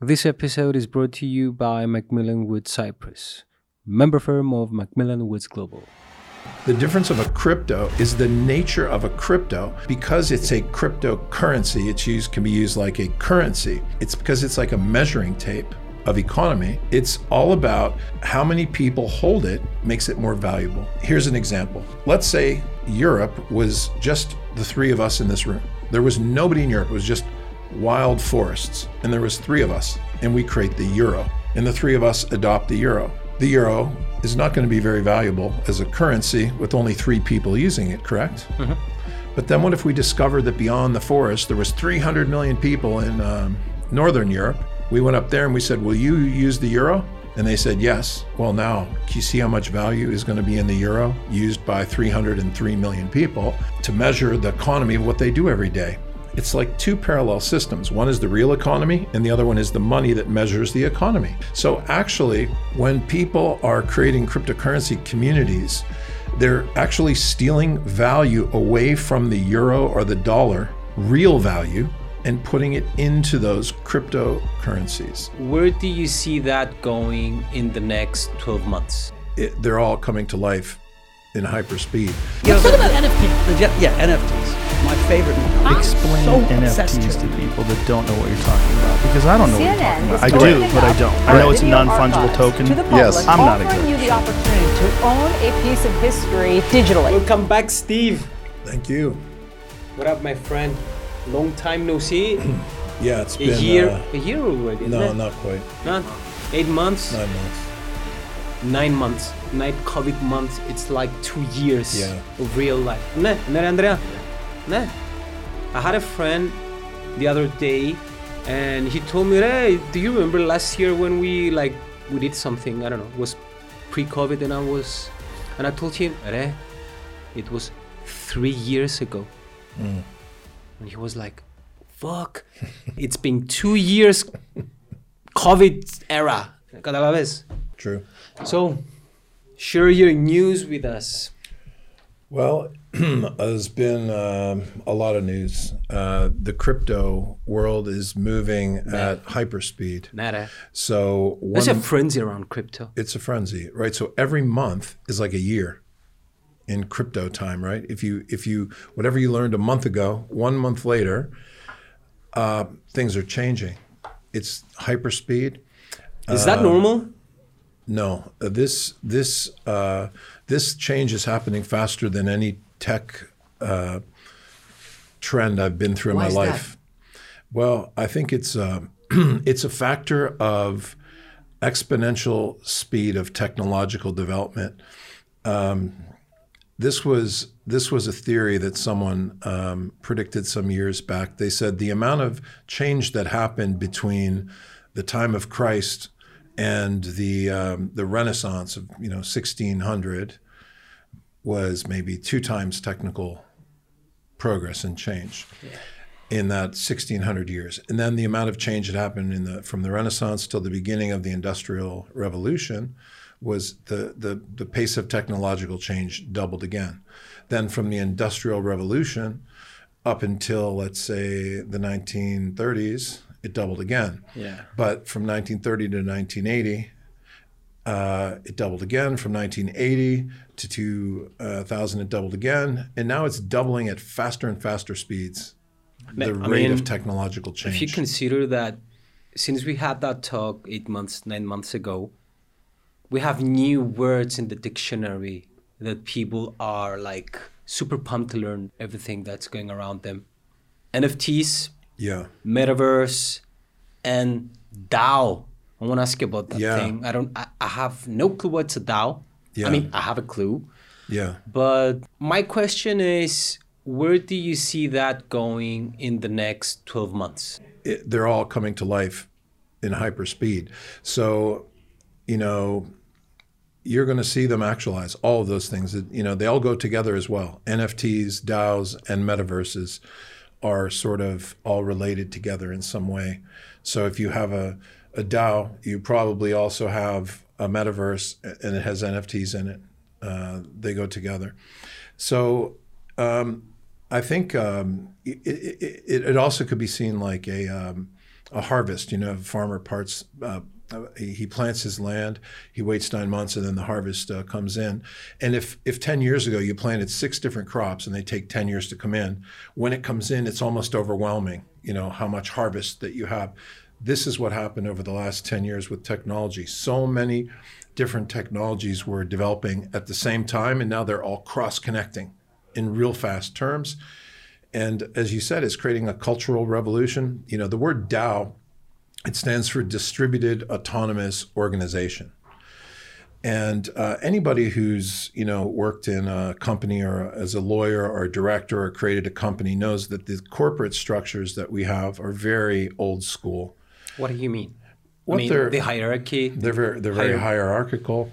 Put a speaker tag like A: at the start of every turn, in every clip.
A: This episode is brought to you by Macmillan Woods Cyprus, member firm of Macmillan Woods Global.
B: The difference of a crypto is the nature of a crypto because it's a cryptocurrency. It's used can be used like a currency. It's because it's like a measuring tape of economy. It's all about how many people hold it makes it more valuable. Here's an example. Let's say Europe was just the three of us in this room. There was nobody in Europe. It was just wild forests and there was 3 of us and we create the euro. And the 3 of us adopt the euro. The euro is not going to be very valuable as a currency with only 3 people using it, correct? Mm-hmm. But then what if we discovered that beyond the forest there was 300 million people in um, northern Europe we went up there and we said, Will you use the euro? And they said, Yes. Well, now, can you see how much value is going to be in the euro used by 303 million people to measure the economy of what they do every day? It's like two parallel systems. One is the real economy, and the other one is the money that measures the economy. So, actually, when people are creating cryptocurrency communities, they're actually stealing value away from the euro or the dollar, real value, and putting it into those cryptocurrencies.
A: Where do you see that going in the next 12 months?
B: It, they're all coming to life in hyper speed.
C: Yeah, Let's talk about NFTs. Yeah, NFTs. My favorite.
D: Explain so NFTs to people that don't know what you're talking about because I don't know CNN what you're talking about. I do, but I don't. I know it's a non-fungible token.
E: To public,
D: yes, I'm not exactly.
E: you the opportunity to own a piece of history digitally.
A: Welcome back, Steve.
B: Thank you.
A: What up, my friend? Long time no see.
B: yeah, it's
A: a
B: been
A: year.
B: Uh,
A: a year already.
B: no,
A: it?
B: not quite.
A: Not eight months.
B: Nine months.
A: Nine months. Nine COVID months. It's like two years
B: yeah.
A: of real life. Ne, ne, Andrea. I had a friend the other day, and he told me, "Hey, do you remember last year when we like we did something? I don't know. It was pre-COVID, and I was, and I told him, "Hey, it was three years ago." Mm. And he was like, fuck, it's been two years COVID era. Cada vez.
B: True.
A: So, share your news with us.
B: Well, there's been uh, a lot of news. Uh, the crypto world is moving at hyperspeed.
A: Nada.
B: So
A: there's a frenzy around crypto.
B: It's a frenzy, right? So every month is like a year in crypto time, right? If you if you whatever you learned a month ago, one month later, uh, things are changing. It's hyperspeed.
A: Is that uh, normal?
B: No, uh, this this uh, this change is happening faster than any tech uh, trend I've been through
A: Why
B: in my life.
A: That?
B: Well, I think it's uh, it's a factor of exponential speed of technological development. Um, this was this was a theory that someone um, predicted some years back. They said the amount of change that happened between the time of Christ and the um, the Renaissance of you know 1600 was maybe two times technical progress and change. Yeah. In that 1600 years, and then the amount of change that happened in the from the Renaissance till the beginning of the Industrial Revolution was the, the, the pace of technological change doubled again. Then from the Industrial Revolution up until, let's say, the 1930s, it doubled again.
A: Yeah.
B: But from 1930 to 1980, uh, it doubled again. From 1980 to 2000, it doubled again. And now it's doubling at faster and faster speeds, the I rate mean, of technological change.
A: If you consider that since we had that talk eight months, nine months ago, we have new words in the dictionary that people are like super pumped to learn everything that's going around them. NFTs,
B: yeah,
A: metaverse, and DAO. I want to ask you about that
B: yeah.
A: thing. I don't. I, I have no clue what's a DAO.
B: Yeah.
A: I mean, I have a clue.
B: Yeah.
A: But my question is, where do you see that going in the next twelve months?
B: It, they're all coming to life in hyper speed. So, you know, you're going to see them actualize all of those things. You know, they all go together as well. NFTs, DAOs, and metaverses are sort of all related together in some way. So if you have a, a DAO, you probably also have a metaverse and it has NFTs in it. Uh, they go together. So um, I think um, it, it, it, also could be seen like a, um, a harvest. You know, a farmer parts. Uh, he plants his land, he waits nine months, and then the harvest uh, comes in. And if if ten years ago you planted six different crops and they take ten years to come in, when it comes in, it's almost overwhelming. You know how much harvest that you have. This is what happened over the last ten years with technology. So many different technologies were developing at the same time, and now they're all cross connecting in real fast terms. And as you said, it's creating a cultural revolution. You know, the word DAO, it stands for Distributed Autonomous Organization. And uh, anybody who's you know worked in a company or as a lawyer or a director or created a company knows that the corporate structures that we have are very old school.
A: What do you mean? What I mean, the hierarchy.
B: They're very, they're very hierarchical.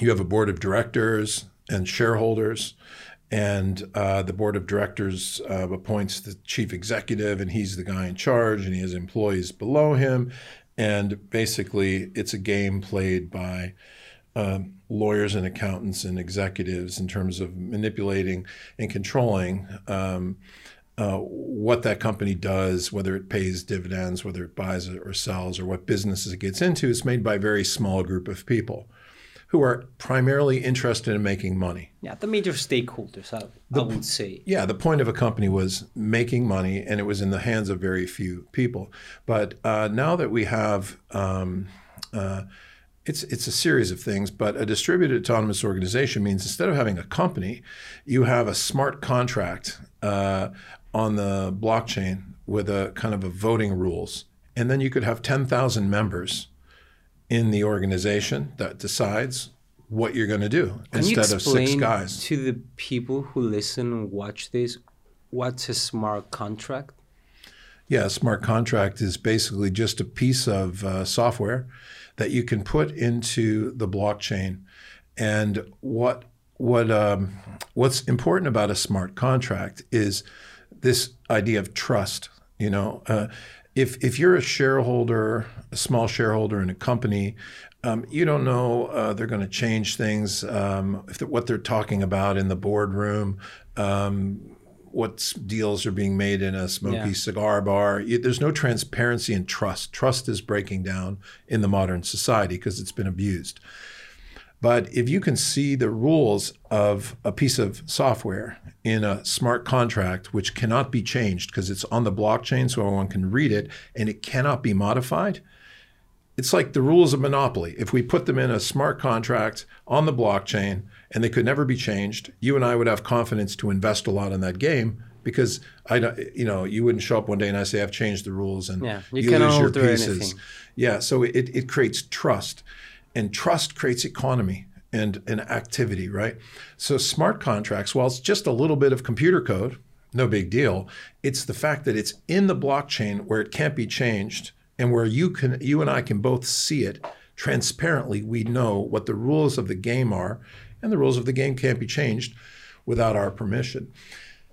B: You have a board of directors and shareholders, and uh, the board of directors uh, appoints the chief executive, and he's the guy in charge, and he has employees below him, and basically it's a game played by um, lawyers and accountants and executives in terms of manipulating and controlling. Um, uh, what that company does, whether it pays dividends, whether it buys or sells, or what businesses it gets into, is made by a very small group of people who are primarily interested in making money.
A: Yeah, the major stakeholders, I, the, I would say.
B: Yeah, the point of a company was making money, and it was in the hands of very few people. But uh, now that we have um, uh, it's it's a series of things, but a distributed autonomous organization means instead of having a company, you have a smart contract uh, on the blockchain with a kind of a voting rules. And then you could have 10,000 members in the organization that decides what you're going to do
A: Can
B: instead of six guys.
A: To the people who listen and watch this, what's a smart contract?
B: Yeah, a smart contract is basically just a piece of uh, software that you can put into the blockchain. And what what um, what's important about a smart contract is this idea of trust. You know, uh, if if you're a shareholder, a small shareholder in a company, um, you don't know uh, they're going to change things. Um, if they're, what they're talking about in the boardroom, um, what deals are being made in a smoky yeah. cigar bar. You, there's no transparency and trust. Trust is breaking down in the modern society because it's been abused. But if you can see the rules of a piece of software in a smart contract, which cannot be changed because it's on the blockchain, so everyone can read it, and it cannot be modified, it's like the rules of monopoly. If we put them in a smart contract on the blockchain and they could never be changed, you and I would have confidence to invest a lot in that game because I, you know, you wouldn't show up one day and I say I've changed the rules and
A: yeah, you, you lose your pieces. Anything.
B: Yeah, so it, it creates trust and trust creates economy and, and activity, right? So smart contracts, while it's just a little bit of computer code, no big deal. It's the fact that it's in the blockchain where it can't be changed and where you can you and I can both see it transparently. We know what the rules of the game are, and the rules of the game can't be changed without our permission.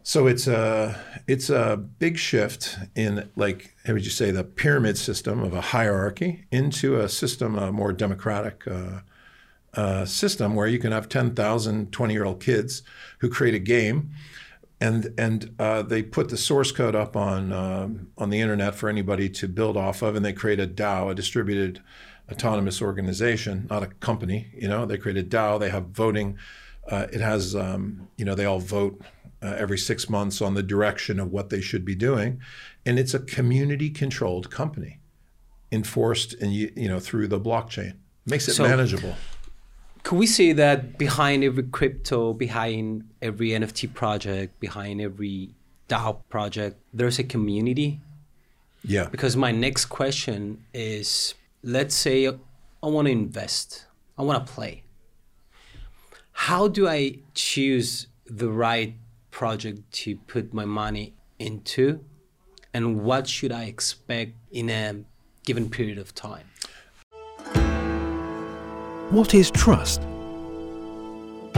B: So it's a it's a big shift in like how would you say the pyramid system of a hierarchy into a system a more democratic uh, uh, system where you can have 10,000 20 year old kids who create a game and and uh, they put the source code up on um, on the internet for anybody to build off of and they create a DAO a distributed autonomous organization not a company you know? They create a DAO they have voting uh, it has um, you know they all vote uh, every six months on the direction of what they should be doing, and it's a community-controlled company, enforced and you, you know through the blockchain. Makes it so, manageable.
A: Could we say that behind every crypto, behind every NFT project, behind every DAO project, there's a community?
B: Yeah.
A: Because my next question is let's say I want to invest, I want to play. How do I choose the right project to put my money into and what should I expect in a given period of time.
F: What is trust?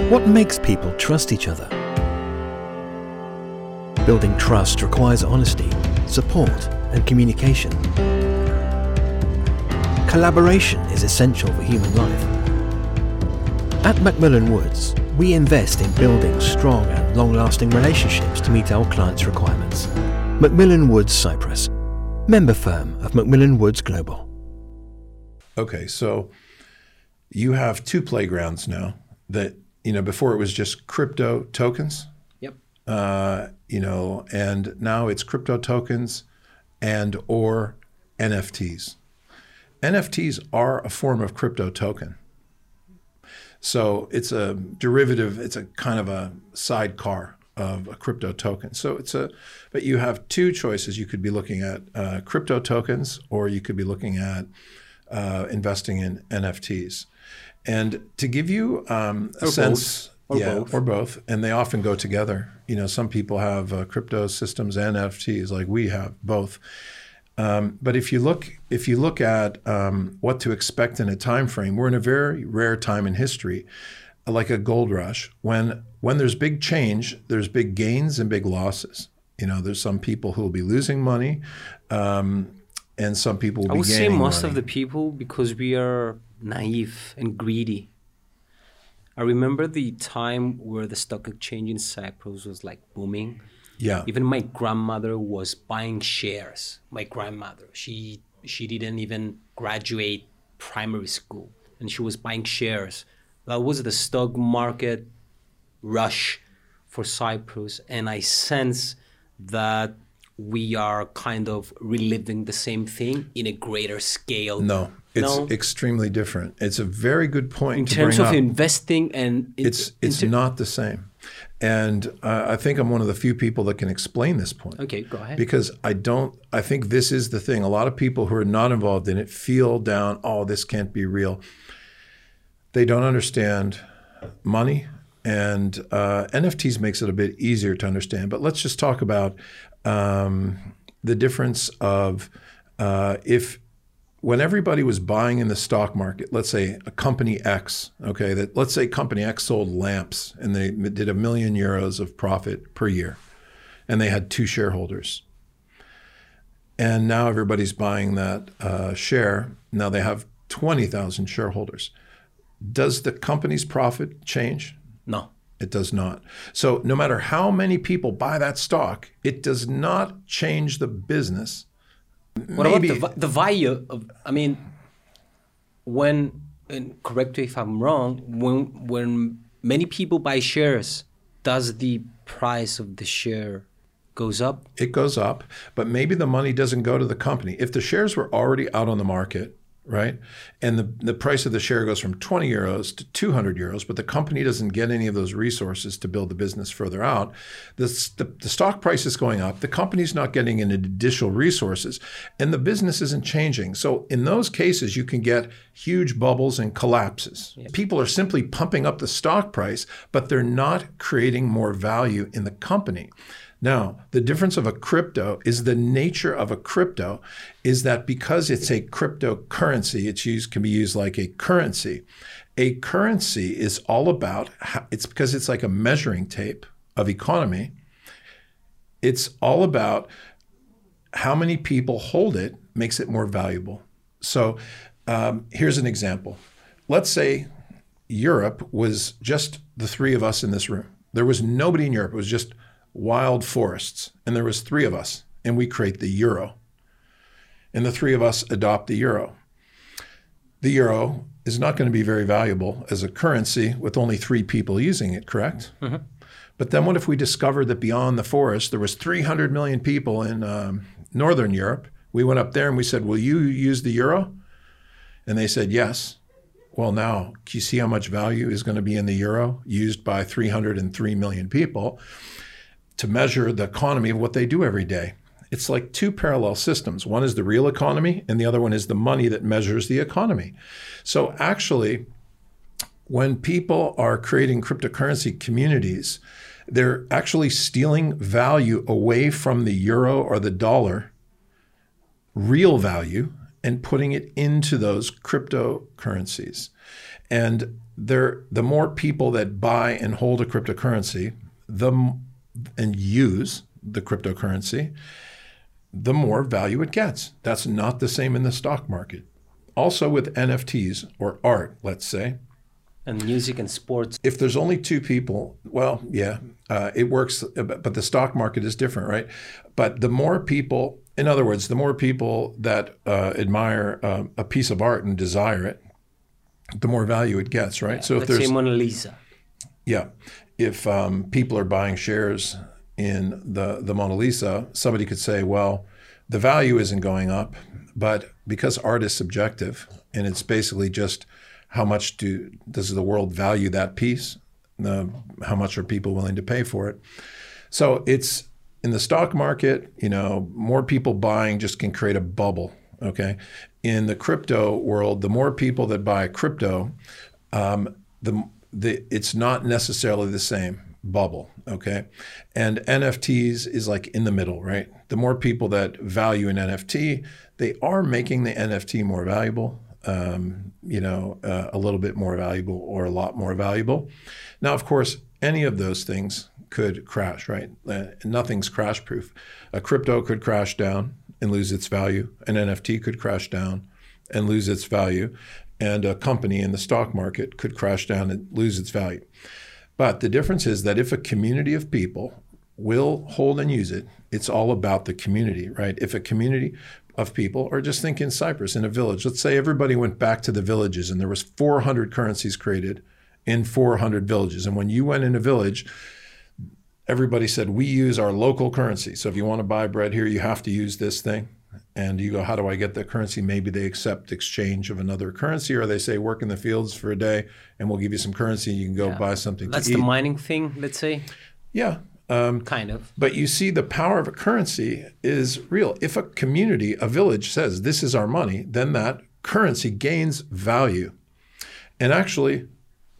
F: What makes people trust each other? Building trust requires honesty, support, and communication. Collaboration is essential for human life. At Macmillan Woods, we invest in building strong and long lasting relationships to meet our clients' requirements. Macmillan Woods Cyprus. member firm of Macmillan Woods Global.
B: Okay, so you have two playgrounds now that, you know, before it was just crypto tokens.
A: Yep.
B: Uh, you know, and now it's crypto tokens and or NFTs. NFTs are a form of crypto token. So it's a derivative, it's a kind of a sidecar of a crypto token. So it's a, but you have two choices. You could be looking at uh, crypto tokens or you could be looking at uh, investing in NFTs. And to give you um, a
A: Or
B: sense,
A: both. Or
B: yeah,
A: both.
B: or both, and they often go together. You know, some people have uh, crypto systems and NFTs, like we have both. Um, but if you look, if you look at um, what to expect in a time frame, we're in a very rare time in history, like a gold rush. When when there's big change, there's big gains and big losses. You know, there's some people who will be losing money, um, and some people will
A: I would say most
B: money.
A: of the people because we are naive and greedy. I remember the time where the stock exchange in Cyprus was like booming.
B: Yeah,
A: Even my grandmother was buying shares. My grandmother, she she didn't even graduate primary school, and she was buying shares. That was the stock market rush for Cyprus, and I sense that we are kind of reliving the same thing in a greater scale.
B: no, it's
A: No.
B: extremely different. It's a very good point
A: in terms of
B: up.
A: investing and in-
B: it's it's
A: in ter-
B: not the same, and uh, I think I'm one of the few people that can explain this point.
A: Okay, go ahead.
B: Because I don't, I think this is the thing. A lot of people who are not involved in it feel down, oh, this can't be real. They don't understand money, and uh, NFTs makes it a bit easier to understand. But let's just talk about um, the difference of uh, if when everybody was buying in the stock market, let's say a company X, okay, that let's say company X sold lamps and they did a million euros of profit per year, and they had two shareholders. And now everybody's buying that uh, share. Now they have 20,000 shareholders. Does the company's profit change?
A: no.
B: It does not. So no matter how many people buy that stock, it does not change the business.
A: What
B: Maybe-
A: about the, the value of? I mean, when and correct me if I'm wrong. When when many people buy shares, does the price of the share goes up?
B: it goes up, but maybe the money doesn't go to the company. If the shares were already out on the market, right, and the, the price of the share goes from 20 euros to 200 euros, but the company doesn't get any of those resources to build the business further out, the, the, the stock price is going up, the company's not getting any additional resources, and the business isn't changing. So in those cases, you can get huge bubbles and collapses. People are simply pumping up the stock price, but they're not creating more value in the company. Now, the difference of a crypto is the nature of a crypto is that because it's a cryptocurrency, it's used can be used like a currency. A currency is all about it's because it's like a measuring tape of economy. It's all about how many people hold it makes it more valuable. So, um, here's an example. Let's say Europe was just the three of us in this room. There was nobody in Europe. It was just wild forests, and there was three of us, and we create the euro. And the three of us adopt the euro. The euro is not going to be very valuable as a currency with only three people using it, correct? But then what if we discovered that beyond the forest there was 300 million people in um, northern Europe? We went up there and we said, "Will you use the euro?" And they said, "Yes." Well, now, can you see how much value is going to be in the euro used by 303 million people to measure the economy of what they do every day? It's like two parallel systems. One is the real economy, and the other one is the money that measures the economy. So, actually, when people are creating cryptocurrency communities, they're actually stealing value away from the euro or the dollar, real value, and putting it into those cryptocurrencies. And the more people that buy and hold a cryptocurrency, the and use the cryptocurrency, the more value it gets. That's not the same in the stock market. Also with NFTs or art, let's say,
A: And music and sports.
B: if there's only two people, well, yeah, uh, it works, but but the stock market is different, right? But the more people in other words, the more people that uh, admire uh, a piece of art and desire it, the more value it gets, right?
A: Yeah, so if there's Mona Lisa,
B: yeah, if um, people are buying shares in the the Mona Lisa, somebody could say, well, the value isn't going up, but because art is subjective and it's basically just how much do does the world value that piece? How much are people willing to pay for it? So it's in the stock market, you know, more people buying just can create a bubble. Okay. In the crypto world, the more people that buy crypto, um, the, the it's not necessarily the same bubble. Okay. And NFTs is like in the middle, right? The more people that value an NFT, they are making the NFT more valuable, um, you know, uh, a little bit more valuable or a lot more valuable. Now, of course, any of those things could crash, right? Uh, nothing's crash proof. A crypto could crash down and lose its value. An NFT could crash down and lose its value. And a company in the stock market could crash down and lose its value. But the difference is that if a community of people will hold and use it, it's all about the community, right? If a community of people, or just think in Cyprus, in a village, let's say everybody went back to the villages and there was 400 currencies created in 400 villages. And when you went in a village, everybody said, we use our local currency. So if you want to buy bread here, you have to use this thing. And you go, how do I get the currency? Maybe they accept exchange of another currency, or they say, work in the fields for a day and we'll give you some currency. You can go yeah. buy something
A: That's the mining thing, let's say?
B: Yeah.
A: Um, kind of.
B: But you see, the power of a currency is real. If a community, a village says, this is our money, then that currency gains value. And actually,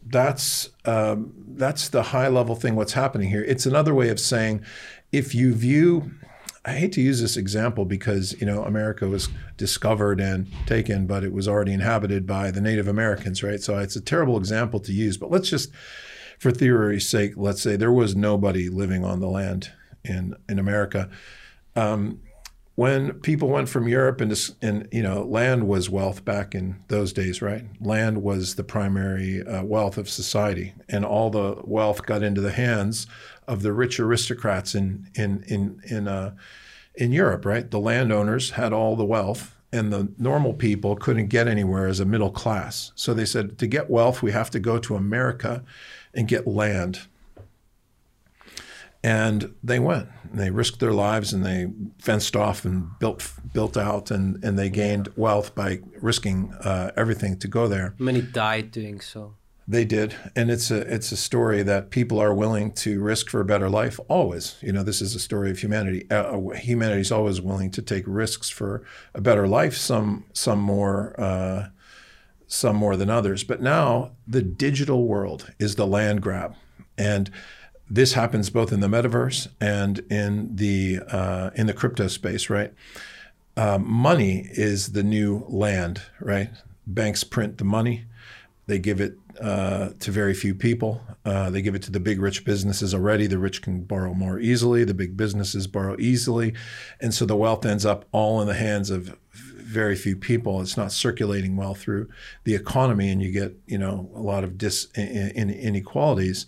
B: that's um, that's the high level thing. What's happening here? It's another way of saying, if you view, I hate to use this example because you know America was discovered and taken, but it was already inhabited by the Native Americans, right? So it's a terrible example to use. But let's just, for theory's sake, let's say there was nobody living on the land in in America. Um, when people went from Europe and, and you know land was wealth back in those days, right? Land was the primary uh, wealth of society, and all the wealth got into the hands of the rich aristocrats in in in in uh, in Europe, right? The landowners had all the wealth, and the normal people couldn't get anywhere as a middle class. So they said, to get wealth, we have to go to America and get land. And they went. And they risked their lives and they fenced off and built built out and, and they gained wealth by risking uh, everything to go there.
A: Many died doing so.
B: They did, and it's a it's a story that people are willing to risk for a better life. Always, you know, this is a story of humanity. Uh, uh humanity is always willing to take risks for a better life. Some some more. Uh, some more than others. But now the digital world is the land grab. And this happens both in the metaverse and in the uh, in the crypto space, right? Um, money is the new land, right? Banks print the money, they give it uh, to very few people. Uh, they give it to the big rich businesses already. The rich can borrow more easily. The big businesses borrow easily, and so the wealth ends up all in the hands of very few people. It's not circulating well through the economy, and you get you know a lot of dis inequalities.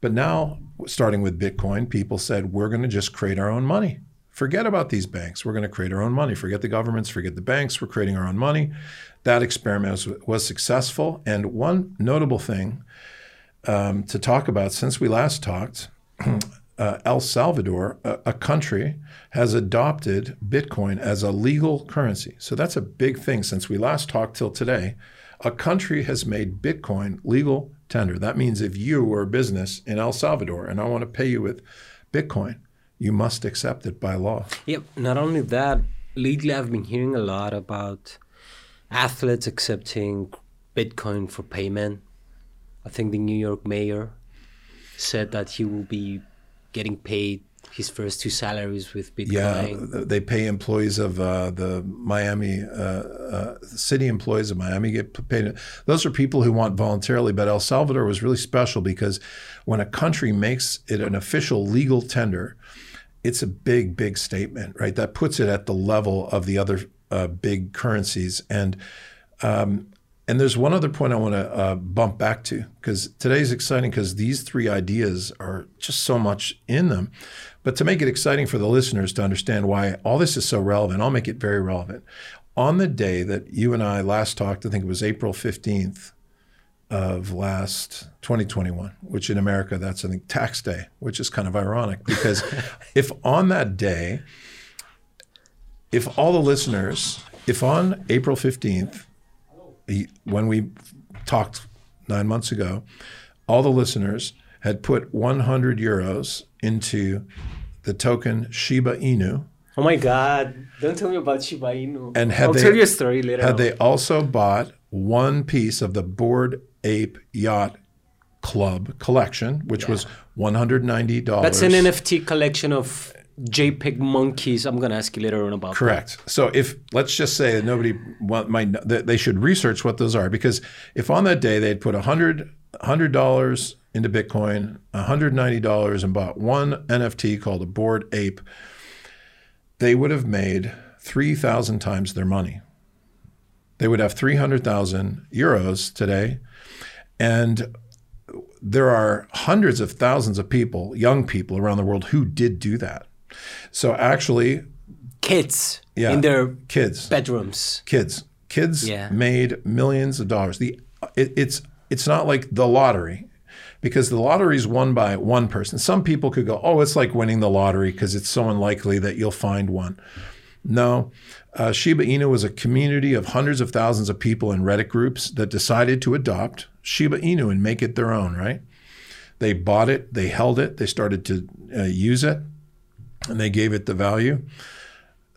B: But now, starting with Bitcoin, people said, we're going to just create our own money. Forget about these banks. We're going to create our own money. Forget the governments, forget the banks. We're creating our own money. That experiment was, was successful. And one notable thing um, to talk about since we last talked uh, El Salvador, a, a, country, has adopted Bitcoin as a legal currency. So that's a big thing since we last talked till today. A country has made Bitcoin legal tender. That means if you were a business in El Salvador and I want to pay you with Bitcoin, you must accept it by law.
A: Yep. Not only that, lately I've been hearing a lot about athletes accepting Bitcoin for payment. I think the New York mayor said that he will be getting paid his first two salaries with Bitcoin.
B: Yeah, they pay employees of uh, the Miami uh, uh, city employees of Miami get paid. Those are people who want voluntarily. But El Salvador was really special because when a country makes it an official legal tender, it's a big, big statement, right? That puts it at the level of the other uh, big currencies and. Um, And there's one other point I want to uh, bump back to because today's exciting because these three ideas are just so much in them. But to make it exciting for the listeners to understand why all this is so relevant, I'll make it very relevant. On the day that you and I last talked, I think it was April 15th of last 2021, which in America, that's I think tax day, which is kind of ironic because if on that day, if all the listeners, if on April 15th, when we talked nine months ago, all the listeners had put 100 euros into the token Shiba Inu.
A: Oh my God! Don't tell me about Shiba Inu.
B: And had
A: I'll
B: they,
A: tell you a story later.
B: Had
A: on.
B: they also bought one piece of the Bored Ape Yacht Club collection, which
A: Yeah.
B: was $190.
A: That's an NFT collection of JPEG monkeys. I'm gonna ask you later on about. that.
B: Correct. So if let's just say that nobody want, might that they should research what those are because if on that day they'd put a hundred hundred dollars into Bitcoin, hundred ninety dollars, and bought one NFT called a Bored Ape, they would have made three thousand times their money. They would have three hundred thousand euros today, and there are hundreds of thousands of people, young people around the world, who did do that. So actually,
A: Kids
B: Yeah.
A: in their
B: kids,
A: bedrooms.
B: kids, kids
A: Yeah.
B: made millions of dollars. The it, it's it's not like the lottery because the lottery is won by one person. Some people could go, oh, it's like winning the lottery because it's so unlikely that you'll find one. No, uh, Shiba Inu was a community of hundreds of thousands of people in Reddit groups that decided to adopt Shiba Inu and make it their own. Right? They bought it, they held it, they started to uh, use it, and they gave it the value.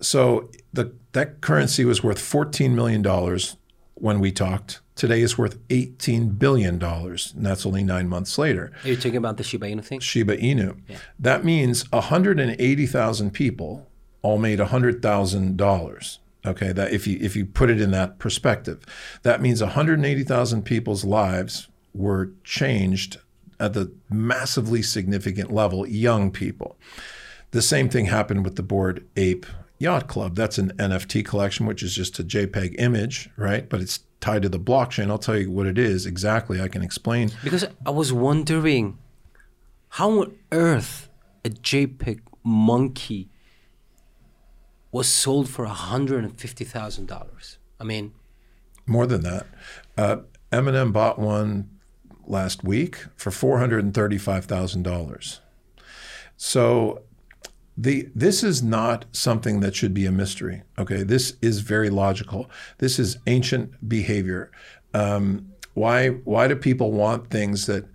B: So the that currency was worth 14 million dollars when we talked. Today is worth 18 billion dollars, and that's only nine months later.
A: Are you talking about the Shiba Inu thing?
B: Shiba Inu. That means 180,000 people all made $100,000. Okay, that if you if you put it in that perspective, that means 180,000 people's lives were changed at the massively significant level, young people. The same thing happened with the Bored Ape Yacht Club. That's an NFT collection, which is just a JPEG image, right? But it's tied to the blockchain. I'll tell you what it is exactly. I can explain.
A: Because I was wondering, how on earth a JPEG monkey was sold for hundred and fifty thousand dollars? I mean,
B: More than that. Uh, Eminem bought one last week for $435,000. So the this is not something that should be a mystery. Okay, this is very logical. This is ancient behavior. Um, why why do people want things that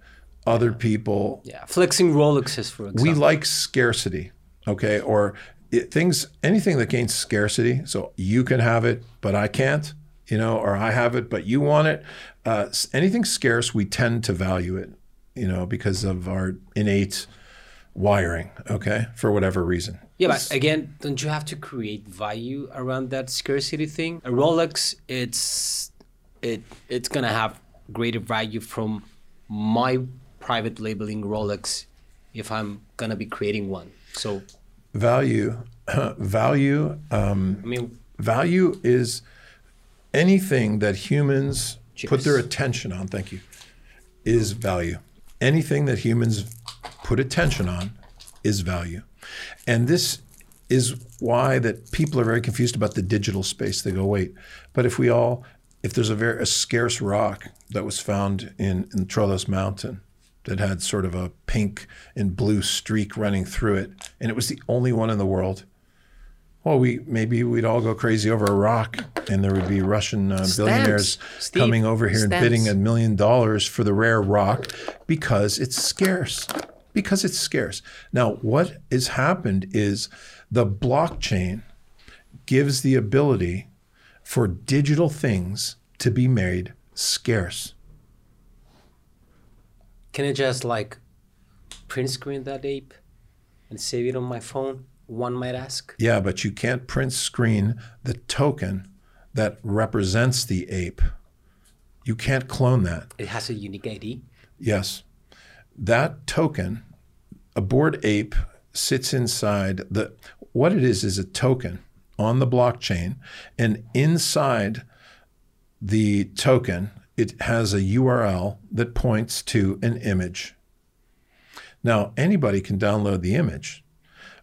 B: other people
A: yeah, flexing Rolexes for example.
B: we like scarcity, okay? Or it, things, anything that gains scarcity. So you can have it, but I can't, you know, or I have it, but you want it. Uh, anything scarce, we tend to value it, you know, because of our innate wiring, okay, for whatever reason.
A: Yeah, but again, don't you have to create value around that scarcity thing? A Rolex, it's it it's gonna have greater value from my private labeling Rolex if I'm gonna be creating one. So
B: Value, value, um,
A: I mean,
B: value is anything that humans put their attention on. Thank you. Is value. Anything that humans put attention on is value, and this is why that people are very confused about the digital space. They go, wait, but if we all, if there's a very a scarce rock that was found in in Troodos Mountain that had sort of a pink and blue streak running through it, and it was the only one in the world well, we maybe we'd all go crazy over a rock, and there would be Russian uh, billionaires
A: Steve,
B: coming over here and bidding a million dollars for the rare rock because it's scarce. Because it's scarce. Now, what has happened is the blockchain gives the ability for digital things to be made scarce.
A: Can I just like print screen that ape and save it on my phone? One might ask.
B: Yeah, but you can't print screen the token that represents the ape. You can't clone that.
A: It has a unique ID.
B: Yes. That token, a bored ape sits inside the what it is is a token on the blockchain and inside the token, it has a URL that points to an image. Now, anybody can download the image,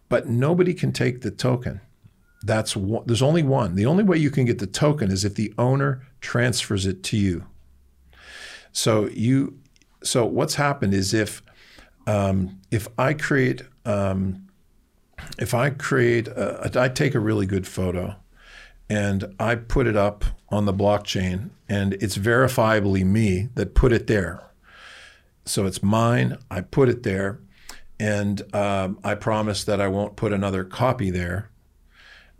B: but nobody can take the token. That's one, there's only one. The only way you can get the token is if the owner transfers it to you. So you, so what's happened is if um, if I create um, if I create a, I take a really good photo and I put it up on the blockchain and it's verifiably me that put it there. So it's mine. I put it there, and um, I promise that I won't put another copy there.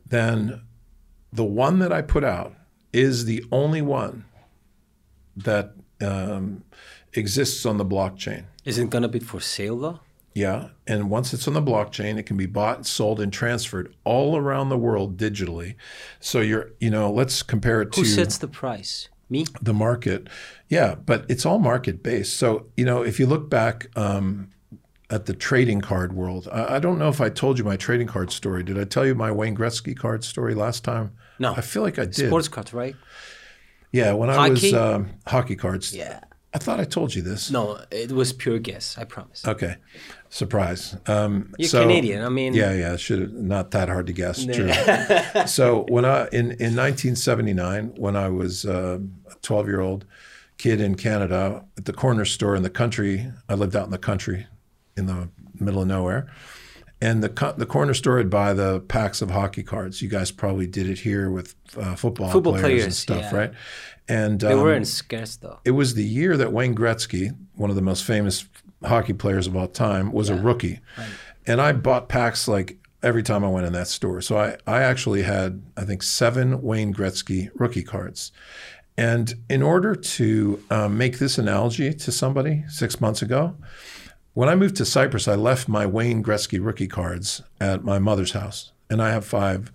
B: Then the one that I put out is the only one that um, exists on the blockchain.
A: Is it going to be for sale though?
B: Yeah. And once it's on the blockchain, it can be bought, sold, and transferred all around the world digitally. So you're, you know, let's compare it
A: Who
B: to Who
A: sets the price? Me?
B: the market. Yeah, but it's all market based. So, you know, if you look back um, at the trading card world, I, I don't know if I told you my trading card story. Did I tell you my Wayne Gretzky card story last time?
A: No.
B: I feel like I did.
A: Sports card, right?
B: Yeah, when I was um, hockey cards.
A: Yeah.
B: I thought I told you this.
A: No, it was pure guess. I promise.
B: Okay. Surprise. Um,
A: You're
B: so-
A: Canadian. I mean,
B: Yeah, yeah, should not that hard to guess. True. so when I in in 1979, when I was uh, a 12 year old kid in Canada at the corner store in the country, I lived out in the country, in the middle of nowhere, and the co- the corner store would buy the packs of hockey cards. You guys probably did it here with uh, football,
A: Football
B: players, and stuff,
A: yeah.
B: right? And
A: they
B: um,
A: weren't scarce though.
B: it was the year that Wayne Gretzky, one of the most famous hockey players of all time, was a rookie. And I bought packs like every time I went in that store. So I, I actually had, I think, seven Wayne Gretzky rookie cards. And in order to um, make this analogy to somebody six months ago, when I moved to Cyprus, I left my Wayne Gretzky rookie cards at my mother's house. And I have five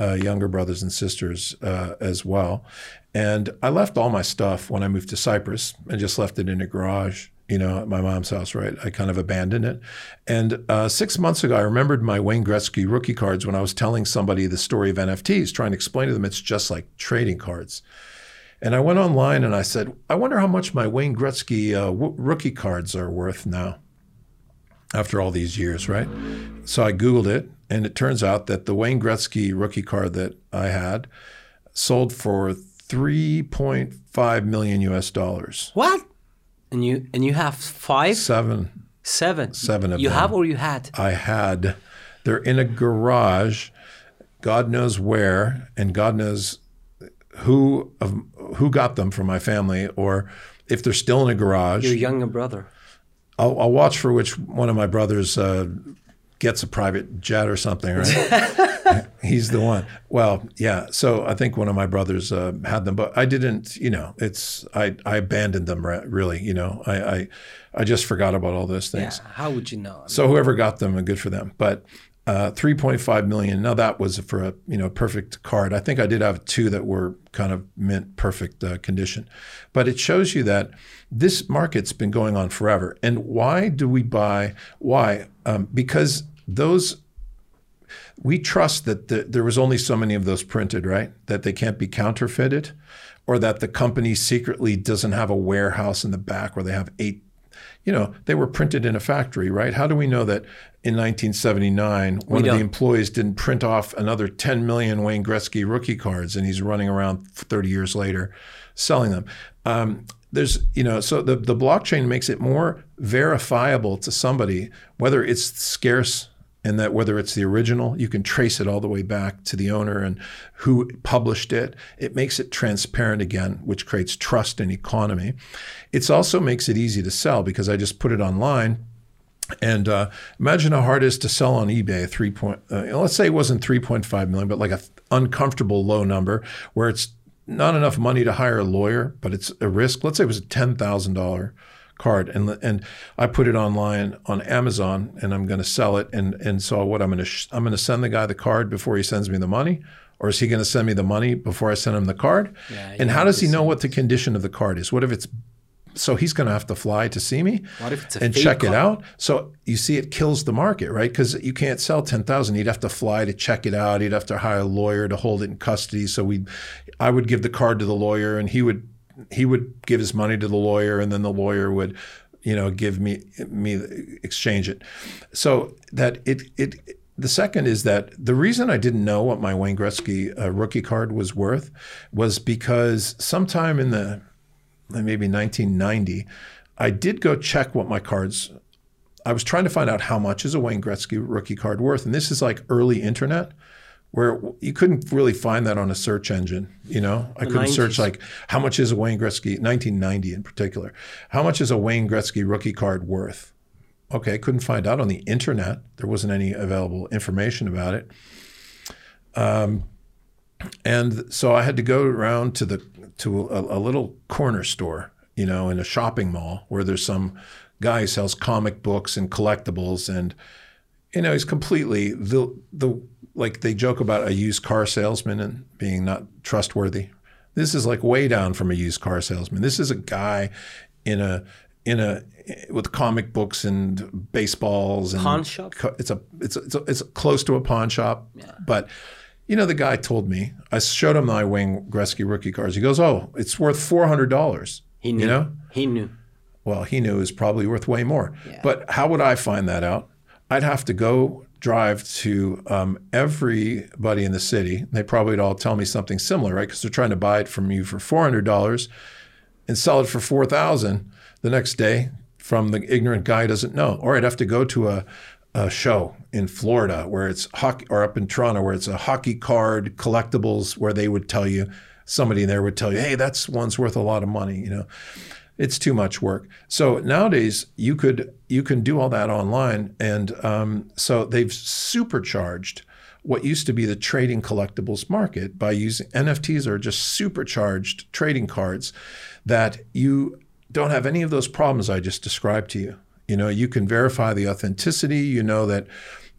B: uh, younger brothers and sisters uh, as well. And I left all my stuff when I moved to Cyprus and just left it in a garage, you know, at my mom's house, right? I kind of abandoned it. And uh, six months ago, I remembered my Wayne Gretzky rookie cards when I was telling somebody the story of NFTs, trying to explain to them it's just like trading cards. And I went online and I said, I wonder how much my Wayne Gretzky uh, w- rookie cards are worth now after all these years, right? So I Googled it, and it turns out that the Wayne Gretzky rookie card that I had sold for 3.5 million US dollars.
A: What? And you and you have five,
B: Seven
A: seven,
B: Seven of
A: you
B: them.
A: have or you had?
B: I had. They're in a garage, God knows where, and God knows who of who got them from my family, or if they're still in a garage.
A: Your younger brother.
B: I'll, I'll watch for which one of my brothers uh, gets a private jet or something, right? He's the one. Well, yeah. So I think one of my brothers uh, had them, but I didn't. You know, it's I, I abandoned them. re- Really, you know, I, I I just forgot about all those things. Yeah.
A: How would you know? I mean,
B: So whoever got them, good for them. But uh, 3.5 million. Now that was for a you know perfect card. I think I did have two that were kind of mint perfect uh, condition. But it shows you that this market's been going on forever. And why do we buy? Why? Um, because those we trust that the, there was only so many of those printed, right? That they can't be counterfeited, or that the company secretly doesn't have a warehouse in the back where they have eight. You know, they were printed in a factory, right? How do we know that in 1979 one of the employees didn't print off another 10 million Wayne Gretzky rookie cards and he's running around 30 years later selling them? Um, there's, you know, so the, the blockchain makes it more verifiable to somebody, whether it's scarce and that whether it's the original, you can trace it all the way back to the owner and who published it. It makes it transparent again, which creates trust and economy. It also makes it easy to sell because I just put it online. And uh, imagine how hard it is to sell on eBay. a Three point, uh, let's say it wasn't 3.5 million, but like a uncomfortable low number where it's not enough money to hire a lawyer, but it's a risk. Let's say it was a ten thousand dollar card, and and I put it online on Amazon, and I'm going to sell it. And and so what I'm going to sh- I'm going to send the guy the card before he sends me the money, or is he going to send me the money before I send him the card?
A: Yeah,
B: and how does he know what the condition of the card is? What if it's so he's going to have to fly to see me
A: What if it's a
B: and check it out. So you see, it kills the market, right? Because you can't sell ten thousand. He'd have to fly to check it out. He'd have to hire a lawyer to hold it in custody. So we, I would give the card to the lawyer, and he would he would give his money to the lawyer, and then the lawyer would, you know, give me me exchange it. So that it it. The second is that the reason I didn't know what my Wayne Gretzky uh, rookie card was worth was because sometime in the maybe 1990, I did go check what my cards. I was trying to find out how much is a Wayne Gretzky rookie card worth, and this is like early internet, where you couldn't really find that on a search engine. You know, I couldn't search like how much is a Wayne Gretzky 1990 in particular. How much is a Wayne Gretzky rookie card worth? Okay, couldn't find out on the internet. There wasn't any available information about it. Um, and so I had to go around to the to a, a little corner store, you know, in a shopping mall where there's some guy who sells comic books and collectibles, and you know, he's completely the the like they joke about a used car salesman and being not trustworthy. This is like way down from a used car salesman. This is a guy in a in a with comic books and baseballs and
A: Pawn shop?
B: It's a it's a, it's, a, it's close to a pawn shop, yeah. but you know the guy told me. I showed him my Wayne Gretzky rookie cards. He goes, "Oh, it's worth four hundred dollars."
A: He knew.
B: You know,
A: He knew.
B: well, he knew it was probably worth way more. Yeah. But how would I find that out? I'd have to go drive to um, everybody in the city. They probably would all tell me something similar, right? Because they're trying to buy it from you for four hundred dollars and sell it for four thousand the next day from the ignorant guy who doesn't know. Or I'd have to go to a, a show in Florida where it's hockey, or up in Toronto where it's a hockey card collectibles where they would tell you somebody there would tell you, hey, that's one's worth a lot of money. You know, it's too much work. So nowadays you could you can do all that online, and um, so they've supercharged what used to be the trading collectibles market by using NFTs are just supercharged trading cards that you don't have any of those problems I just described to you. You know, you can verify the authenticity. You know that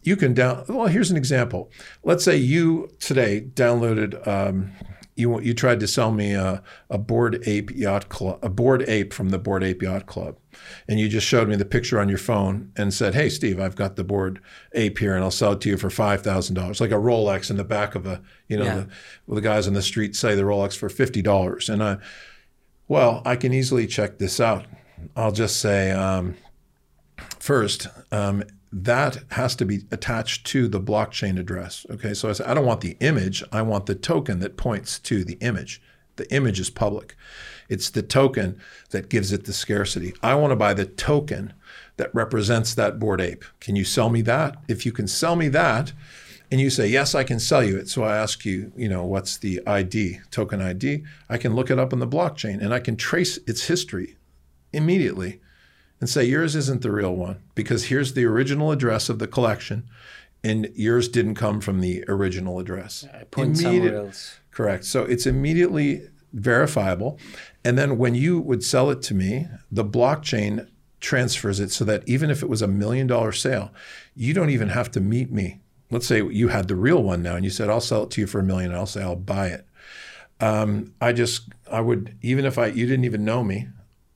B: you can down. Well, here's an example. Let's say you today downloaded. Um, you you tried to sell me a, a Bored Ape Yacht Club, a bored ape from the Bored Ape Yacht Club, and you just showed me the picture on your phone and said, "Hey, Steve, I've got the bored ape here, and I'll sell it to you for five thousand dollars, like a Rolex in the back of a, you know,
A: Yeah.
B: the, well, the guys on the street say the Rolex for fifty dollars, and I, well, I can easily check this out. I'll just say, um, first, um, that has to be attached to the blockchain address. Okay, so I say, I don't want the image, I want the token that points to the image. The image is public. It's the token that gives it the scarcity. I want to buy the token that represents that bored ape. Can you sell me that? If you can sell me that, and you say, yes, I can sell you it. So I ask you, you know, what's the ID, token ID? I can look it up in the blockchain and I can trace its history immediately and say, yours isn't the real one because here's the original address of the collection and yours didn't come from the original address.
A: Point
B: Immediate-
A: somewhere else.
B: Correct. So it's immediately verifiable. And then when you would sell it to me, the blockchain transfers it so that even if it was a million dollar sale, you don't even have to meet me. Let's say you had the real one now and you said, I'll sell it to you for a million. And I'll say, I'll buy it. Um, I just, I would, even if I, you didn't even know me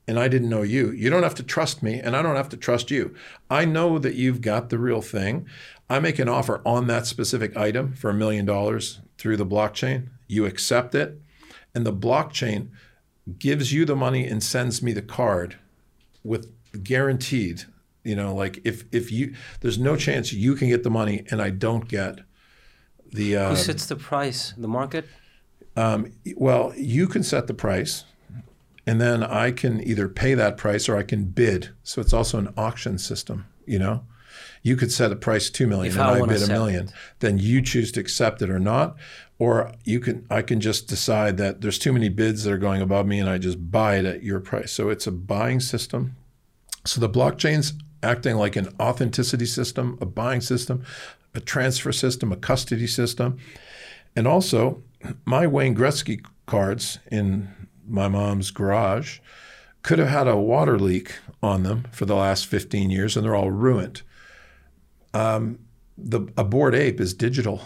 B: and I didn't know you, you don't have to trust me and I don't have to trust you. I know that you've got the real thing. I make an offer on that specific item for a million dollars through the blockchain. You accept it, and the blockchain gives you the money and sends me the card with guaranteed. You know, like if if you there's no chance you can get the money and I don't get the. Uh,
A: Who sets the price? The market?
B: um, well, you can set the price, and then I can either pay that price or I can bid. So it's also an auction system. You know, you could set a price two million,
A: If
B: and
A: I
B: I bid a million.
A: it.
B: Then you choose to accept it or not, or you can. I can just decide that there's too many bids that are going above me, and I just buy it at your price. So it's a buying system. So the blockchain's acting like an authenticity system, a buying system, a transfer system, a custody system. And also, my Wayne Gretzky cards in my mom's garage could have had a water leak on them for the last 15 years and they're all ruined. Um, the a bored ape is digital.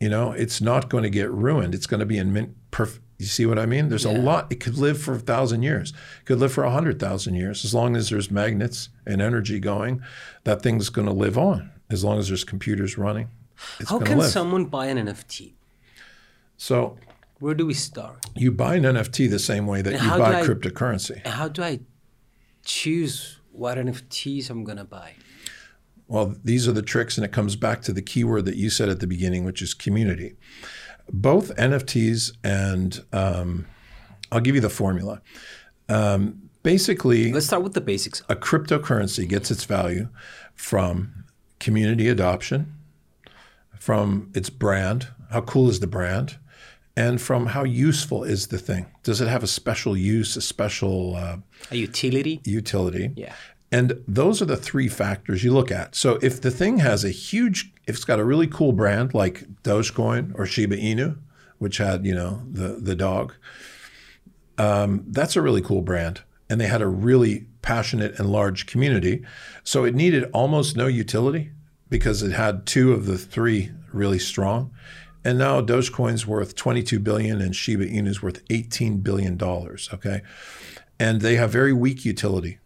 B: You know, it's not going to get ruined. It's going to be in mint, perf- You see what I mean? There's a lot. It could live for a thousand years. It could live for a hundred thousand years. As long as there's magnets and energy going, that thing's going to live on. As long as there's computers running, it's
A: How can
B: live.
A: someone buy an NFT?
B: so
A: Where do we start?
B: you buy an NFT the same way that
A: And
B: you buy
A: I-
B: cryptocurrency.
A: How do I choose what NFTs I'm gonna buy?
B: Well, these are the tricks, and it comes back to the keyword that you said at the beginning, which is community. Both NFTs and um, I'll give you the formula. Um, basically,
A: Let's start with the basics.
B: a cryptocurrency gets its value from community adoption, from its brand, how cool is the brand, and from how useful is the thing. Does it have a special use, a special uh,
A: A utility.
B: utility?
A: Yeah.
B: And those are the three factors you look at. So if the thing has a huge, if it's got a really cool brand like Dogecoin or Shiba Inu, which had you know the the dog, um, that's a really cool brand, and they had a really passionate and large community. So it needed almost no utility because it had two of the three really strong. And now Dogecoin's worth 22 billion and Shiba Inu's worth 18 billion dollars. Okay, and they have very weak utility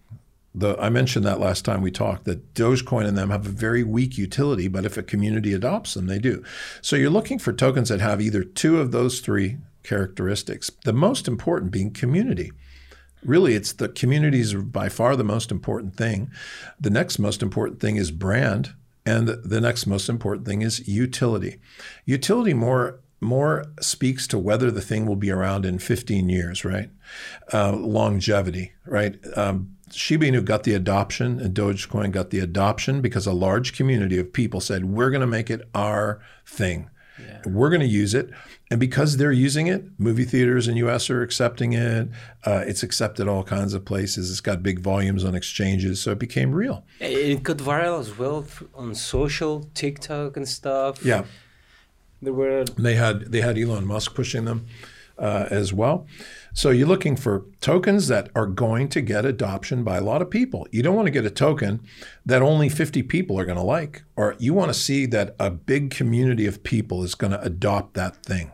B: the I mentioned that last time we talked that Dogecoin and them have a very weak utility, but if a community adopts them, they do. So you're looking for tokens that have either two of those three characteristics. The most important being community. Really, it's the communities are by far the most important thing. The next most important thing is brand, and the next most important thing is utility. Utility more more speaks to whether the thing will be around in 15 years, right? Uh, longevity, right? Um, Shiba Inu got the adoption and Dogecoin got the adoption because a large community of people said, we're going to make it our thing. We're going to use it. And because they're using it, movie theaters in US are accepting it. Uh, it's accepted all kinds of places. It's got big volumes on exchanges. So it became real.
A: It got viral as well on social, TikTok and stuff.
B: Yeah.
A: There were
B: They had they had Elon Musk pushing them uh, as well. So you're looking for tokens that are going to get adoption by a lot of people. You don't want to get a token that only 50 people are going to like, or you want to see that a big community of people is going to adopt that thing.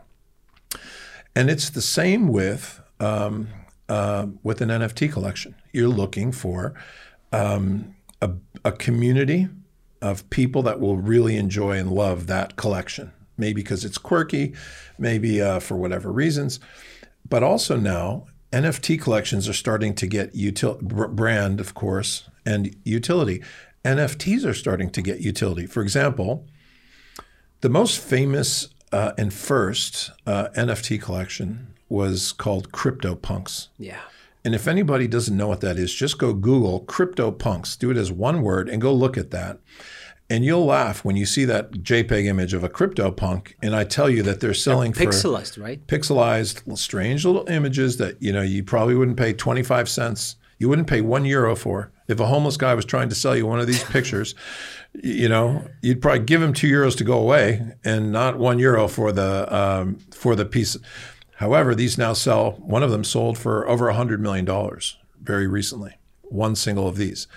B: And it's the same with um, uh, with an NFT collection. You're looking for um, a, a community of people that will really enjoy and love that collection. Maybe because it's quirky, maybe uh, for whatever reasons. But also now, NFT collections are starting to get util- brand, of course, and utility. NFTs are starting to get utility. For example, the most famous uh, and first uh, NFT collection was called CryptoPunks.
A: yeah.
B: And if anybody doesn't know what that is, just go Google CryptoPunks. Do it as one word and go look at that. And you'll laugh when you see that JPEG image of a CryptoPunk. And I tell you that they're selling for
A: Pixelized, right?
B: pixelized, strange little images that you know you probably wouldn't pay 25 cents. You wouldn't pay one euro for. If a homeless guy was trying to sell you one of these pictures, you know, you'd probably give him two euros to go away and not one euro for the um, for the piece. However, these now sell. One of them sold for over a hundred million dollars very recently. One single of these,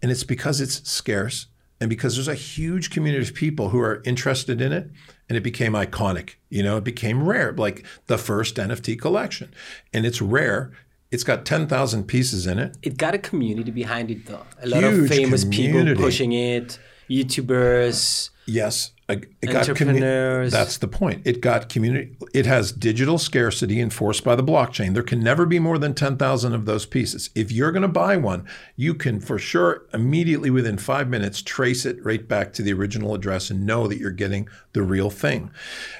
B: and it's because it's scarce and because there's a huge community of people who are interested in it and it became iconic you know it became rare like the first nft collection and it's rare it's got 10,000 pieces in it
A: It got a community behind it though. A lot of famous
B: community.
A: people pushing it, YouTubers.
B: yes it got
A: Entrepreneurs.
B: that's the point it got community it has digital scarcity enforced by the blockchain there can never be more than 10,000 of those pieces if you're going to buy one you can for sure immediately within 5 minutes trace it right back to the original address and know that you're getting the real thing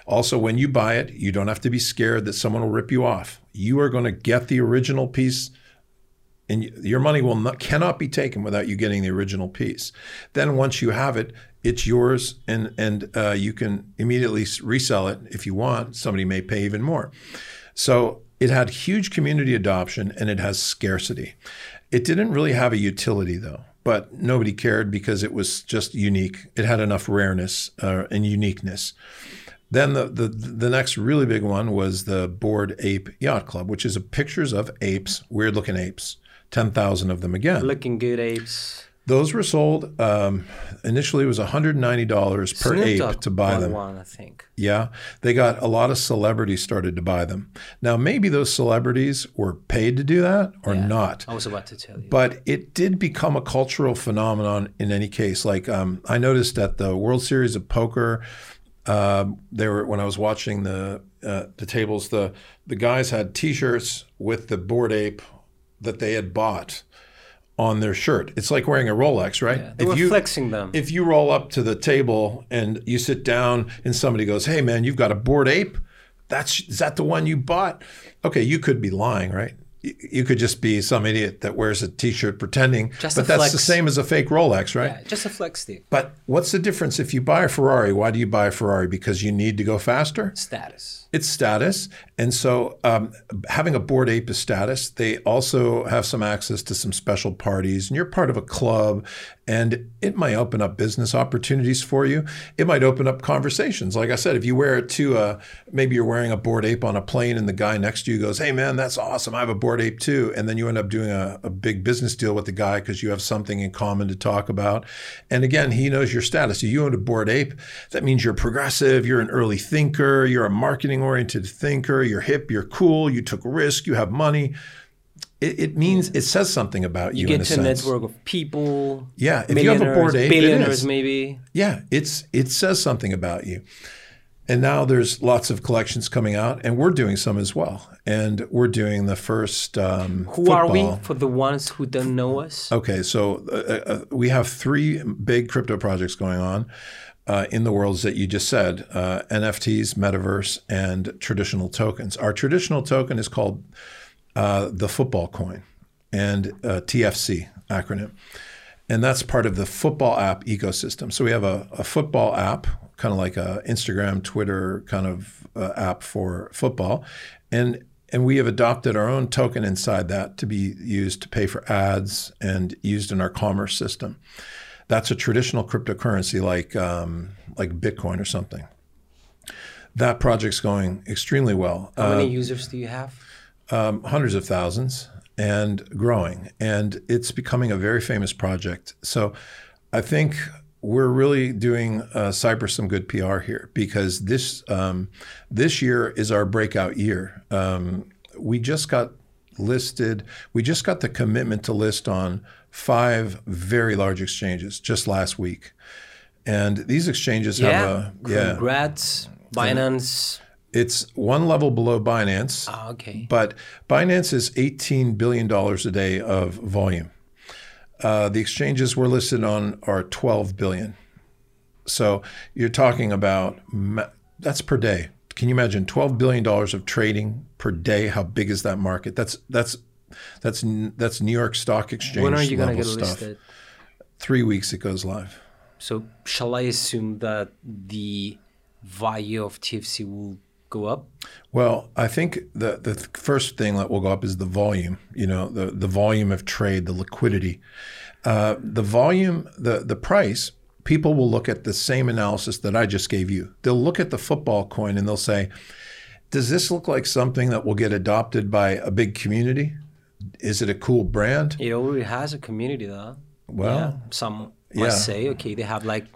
B: also when you buy it you don't have to be scared that someone will rip you off you are going to get the original piece and your money will not cannot be taken without you getting the original piece. Then once you have it, it's yours, and and uh, you can immediately resell it if you want. Somebody may pay even more. So it had huge community adoption, and it has scarcity. It didn't really have a utility though, but nobody cared because it was just unique. It had enough rareness uh, and uniqueness. Then the, the the next really big one was the Bored Ape Yacht Club, which is pictures of apes, weird looking apes, ten thousand of them again.
A: Looking good apes.
B: Those were sold. Um, initially, it was $190 per ape to buy them.
A: One, I think.
B: Yeah, they got a lot of celebrities started to buy them. Now, maybe those celebrities were paid to do that or
A: Yeah.
B: not.
A: I was about to tell you.
B: But it did become a cultural phenomenon in any case. Like um, I noticed at the World Series of Poker, um, they were when I was watching the uh, the tables, the the guys had T-shirts with the bored ape that they had bought on their shirt. It's like wearing a Rolex, right?
A: Yeah, they were flexing them.
B: If you roll up to the table and you sit down and somebody goes, "Hey man, you've got a bored ape? That's is that the one you bought?" Okay, you could be lying, right? You- You could just be some idiot that wears a T-shirt pretending,
A: Just
B: but that's
A: flex.
B: the same as a fake Rolex, right?
A: yeah, just a flex stick.
B: But what's the difference if you buy a Ferrari? Why do you buy a Ferrari? Because you need to go faster?
A: Status.
B: It's status. And so um, having a bored ape is status. They also have some access to some special parties, and you're part of a club, and it might open up business opportunities for you. It might open up conversations. Like I said, if you wear it to a, maybe you're wearing a bored ape on a plane, and the guy next to you goes, Hey, man, that's awesome. I have a bored ape too. And then you end up doing a, a big business deal with the guy because you have something in common to talk about. And again, he knows your status. If you own a bored ape, that means you're progressive, you're an early thinker, you're a marketing oriented thinker, you're hip, you're cool, you took risk, you have money. It, it means it says something about you.
A: You get
B: a
A: to a network of people.
B: Yeah, if you have a
A: bored
B: ape,
A: billionaires maybe.
B: Yeah, it's it says something about you. And now there's lots of collections coming out, and we're doing some as well. And we're doing the first. Um,
A: Who are we for the ones who don't know us?
B: Okay, so uh, uh, we have three big crypto projects going on uh, in the worlds that you just said uh, NFTs, metaverse, and traditional tokens. Our traditional token is called uh, the football coin and uh, TFC acronym. And that's part of the football app ecosystem. So we have a, a football app, kind of like a Instagram, Twitter kind of uh, app for football. And and we have adopted our own token inside that to be used to pay for ads and used in our commerce system. That's a traditional cryptocurrency like um, like Bitcoin or something. That project's going extremely well.
A: How many
B: Uh,
A: users do you have?
B: um, hundreds of thousands and growing. And it's becoming a very famous project. So I think we're really doing uh, Cyprus some good PR here because this um, this year is our breakout year. Um, we just got listed. We just got the commitment to list on five very large exchanges just last week, and these exchanges
A: Yeah.
B: have a yeah.
A: Congrats, Binance.
B: It's one level below Binance.
A: Ah, okay.
B: But Binance is $18 billion a day of volume. Uh, the exchanges we're listed on are 12 billion. So you're talking about that's per day. Can you imagine 12 billion dollars of trading per day? How big is that market? That's that's that's that's New York Stock Exchange
A: When are you gonna
B: level
A: get
B: stuff.
A: listed?
B: Three weeks it goes live.
A: So shall I assume that the value of TFC will go up?
B: Well, I think the the first thing that will go up is the volume. You know, the the volume of trade, the liquidity, uh, the volume, the the price. People will look at the same analysis that I just gave you. They'll look at the football coin and they'll say, "Does this look like something that will get adopted by a big community? Is it a cool brand?"
A: It already has a community though.
B: Well,
A: yeah. some
B: yeah.
A: must say, okay, they have like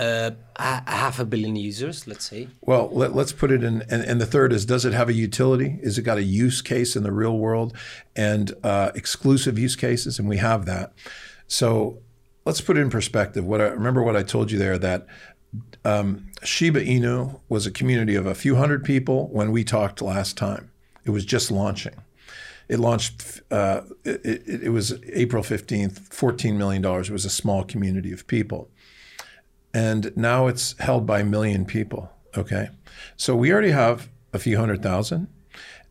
A: uh, half a billion users, let's say.
B: Well, let, let's put it in. And, and the third is does it have a utility? Is it got a use case in the real world and uh, exclusive use cases? And we have that. So let's put it in perspective. What I remember what I told you there that um, Shiba Inu was a community of a few hundred people when we talked last time. It was just launching. It launched, uh, it, it, it was April 15th, $14 million. It was a small community of people and now it's held by a million people. Okay, so we already have a few hundred thousand,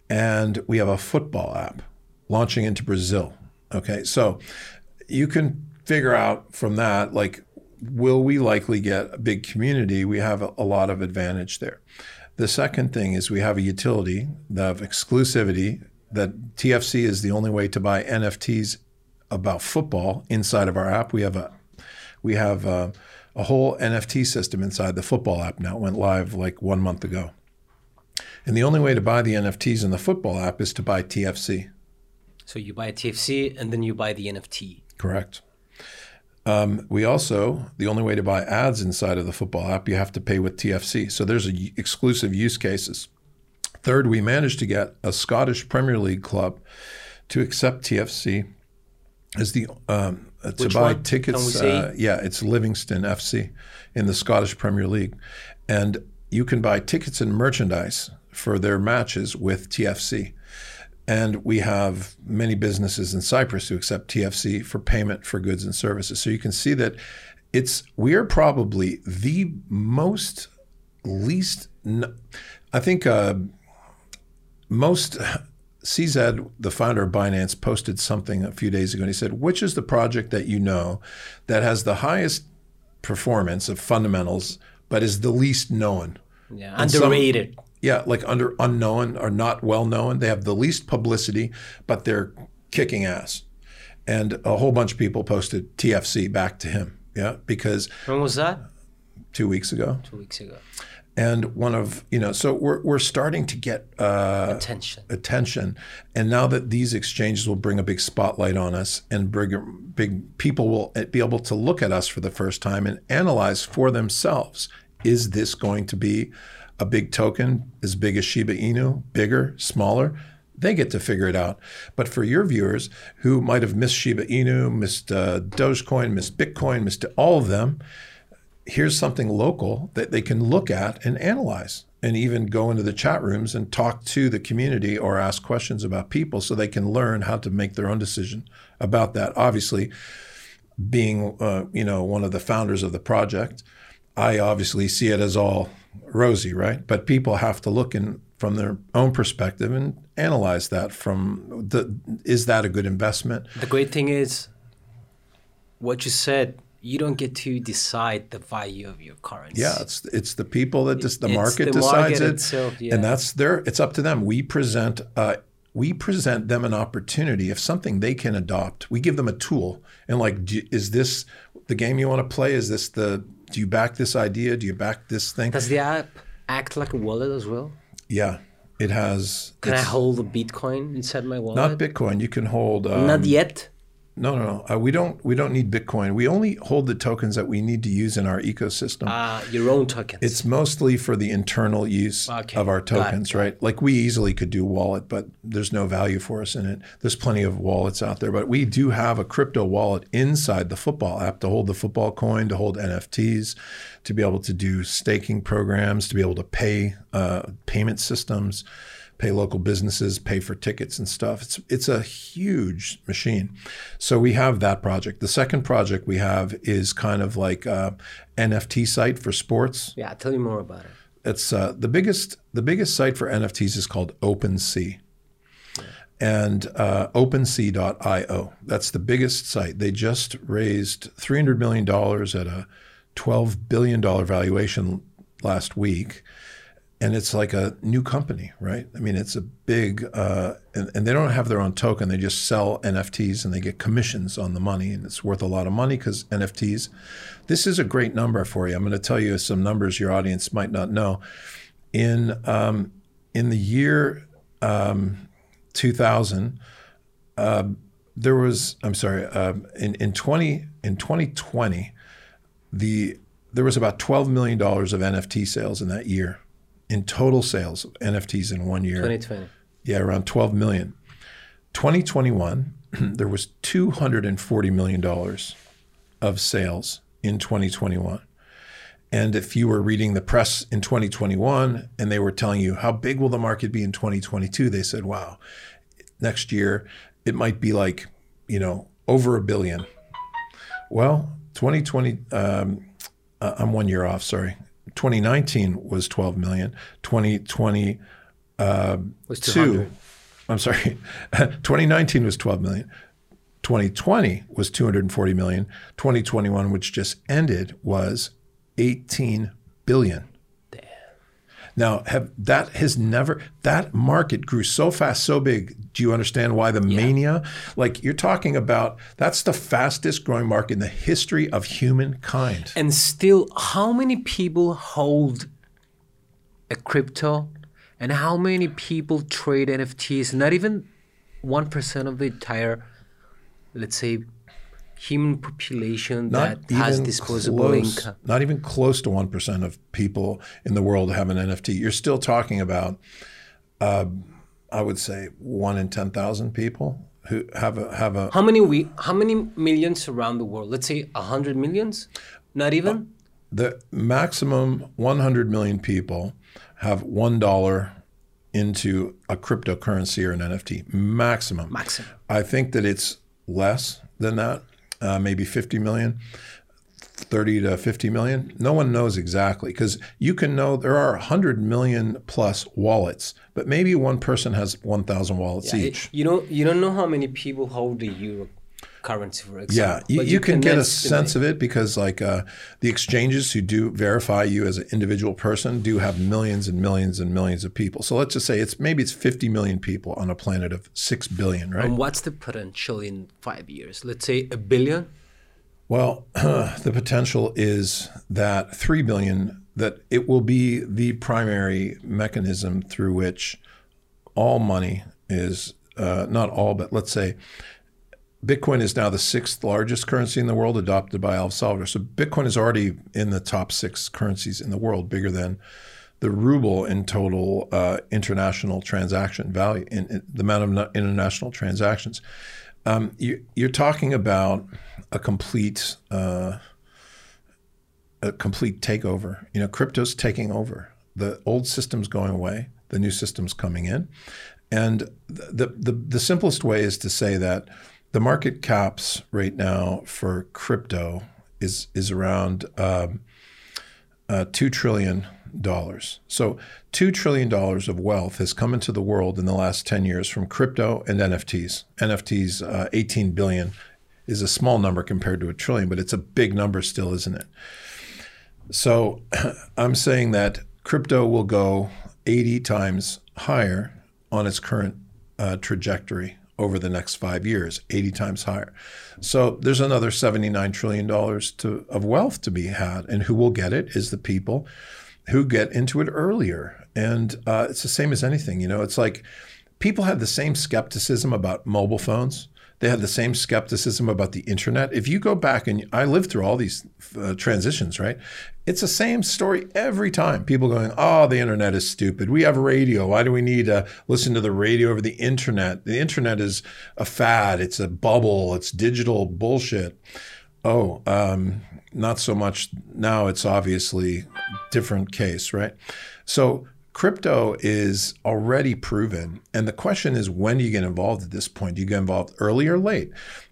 B: and we have a football app launching into Brazil. Okay, so you can figure out from that like, will we likely get a big community? We have a, a lot of advantage there. The second thing is we have a utility of exclusivity that TFC is the only way to buy NFTs about football inside of our app. We have a we have a, a whole NFT system inside the football app now. It went live like one month ago. And the only way to buy the NFTs in the football app is to buy TFC.
A: So you buy a TFC and then you buy the NFT.
B: Correct. Um, we also, the only way to buy ads inside of the football app, you have to pay with TFC. So there's a, exclusive use cases. Third, we managed to get a Scottish Premier League club to accept TFC as the um, uh, to
A: Which
B: buy
A: one?
B: tickets.
A: Can we see?
B: Uh, yeah, it's Livingston FC in the Scottish Premier League, and you can buy tickets and merchandise for their matches with TFC. And we have many businesses in Cyprus who accept TFC for payment for goods and services. So you can see that it's we are probably the most least. I think uh, most CZ, the founder of Binance, posted something a few days ago, and he said, "Which is the project that you know that has the highest performance of fundamentals, but is the least known?"
A: Yeah,
B: And some-
A: underrated.
B: Yeah, like under unknown or not well known. They have the least publicity, but they're kicking ass. And a whole bunch of people posted TFC back to him. Yeah, because
A: when was that?
B: two weeks ago.
A: Two weeks ago.
B: And one of, you know, so we're, we're starting to get uh,
A: Attention.
B: attention. And now that these exchanges will bring a big spotlight on us and bring big people will be able to look at us for the first time and analyze for themselves is this going to be a big token as big as Shiba Inu, bigger, smaller? They get to figure it out. But for your viewers who might have missed Shiba Inu, missed uh, Dogecoin, missed Bitcoin, missed all of them, here's something local that they can look at and analyze and even go into the chat rooms and talk to the community or ask questions about people so they can learn how to make their own decision about that obviously being uh, you know one of the founders of the project i obviously see it as all rosy right but people have to look in from their own perspective and analyze that from the is that a good investment
A: The great thing is, what you said, you don't get to decide the value of your currency.
B: Yeah, it's it's the people that just the
A: It's
B: market
A: the
B: decides
A: market
B: it,
A: itself, yeah.
B: and that's their. It's up to them. We present uh, we present them an opportunity of something they can adopt. We give them a tool, and like, is this the game you want to play? Is this the do you back this idea? Do you back this thing?
A: Does the app act like a wallet as well?
B: yeah, it has.
A: Can I hold a Bitcoin inside my wallet?
B: not Bitcoin. You can hold. Um,
A: Not yet.
B: No, no, no. Uh, we don't. We don't need Bitcoin. We only hold the tokens that we need to use in our ecosystem.
A: Uh, your own tokens.
B: It's mostly for the internal use
A: Okay,
B: of our tokens, right? Like we easily could do wallet, but there's no value for us in it. There's plenty of wallets out there, but we do have a crypto wallet inside the football app to hold the football coin, to hold NFTs, to be able to do staking programs, to be able to pay uh, payment systems, pay local businesses, pay for tickets and stuff. It's it's a huge machine. So we have that project. The second project we have is kind of like a NFT site for sports
A: yeah, tell me more about it.
B: it's uh, the biggest the biggest site for NFTs is called OpenSea. And uh, OpenSea.io. That's the biggest site. They just raised $300 million at a $12 billion valuation last week. And it's like a new company, right? I mean, it's a big, uh, and, and they don't have their own token. They just sell NFTs and they get commissions on the money. And it's worth a lot of money because NFTs, this is a great number for you. I'm going to tell you some numbers your audience might not know. In, um, in the year um, 2000, uh, there was, I'm sorry, um, in, in, 20, in 2020, the, there was about $12 million of NFT sales in that year in total sales of NFTs in one year.
A: 2020.
B: Yeah, around 12 million. 2021, there was 240 million dollars of sales in 2021. And if you were reading the press in 2021 and they were telling you how big will the market be in 2022, they said, "Wow, next year it might be like, you know, over a billion. Well, 2020 um, I'm one year off, sorry. 2019 was 12 million. 2020 uh,
A: Was
B: two. I'm sorry. 2019 was 12 million. 2020 was 240 million. 2021, which just ended, was 18 billion. Now, have that has never that market grew so fast, so big. Do you understand why the mania? Like you're talking about, that's the fastest growing market in the history of humankind.
A: And still, how many people hold a crypto and how many people trade NFTs? Not even 1% of the entire, let's say, human population that has disposable
B: close,
A: income?
B: Not even close to 1% of people in the world have an NFT. You're still talking about, uh, I would say, one in 10,000 people who have a have a.
A: How many we? How many millions around the world? Let's say hundred millions. Not even.
B: The maximum 100 million people have one dollar into a cryptocurrency or an NFT. Maximum.
A: Maximum.
B: I think that it's less than that, uh, maybe 50 million. 30 to 50 million. No one knows exactly because you can know there are 100 million plus wallets, but maybe one person has 1,000 wallets
A: Yeah,
B: each.
A: You don't. You don't know how many people hold the euro currency, for
B: Yeah,
A: example.
B: you, you can get a sense of it because, like, uh, the exchanges who do verify you as an individual person do have millions and millions and millions of people. So let's just say it's maybe it's 50 million people on a planet of six billion, right?
A: And what's the potential in five years? Let's say a billion.
B: Well, the potential is that 3 billion that it will be the primary mechanism through which all money is uh, not all, but let's say Bitcoin is now the sixth largest currency in the world adopted by El Salvador. So Bitcoin is already in the top six currencies in the world, bigger than the ruble in total uh, international transaction value, in, in the amount of international transactions. Um, you, you're talking about a complete uh, a complete takeover. You know, crypto's taking over. The old system's going away. The new system's coming in, and the the the simplest way is to say that the market caps right now for crypto is is around um, uh, two trillion dollars. So two trillion dollars of wealth has come into the world in the last ten years from crypto and NFTs. NFTs, uh, eighteen billion, is a small number compared to a trillion, but it's a big number still, isn't it? So I'm saying that crypto will go 80 times higher on its current uh, trajectory over the next five years, 80 times higher. So there's another $79 trillion to, of wealth to be had. And who will get it is the people who get into it earlier. And uh, it's the same as anything. You know, it's like people had the same skepticism about mobile phones. They had the same skepticism about the internet. If you go back and I lived through all these uh, transitions, right? It's the same story every time. People going, "Oh, the internet is stupid. We have radio. Why do we need to listen to the radio over the internet? The internet is a fad. It's a bubble. It's digital bullshit." Oh, um, not so much now. It's obviously different case, right? So crypto is already proven, and the question is, when do you get involved at this point? Do you get involved early or late?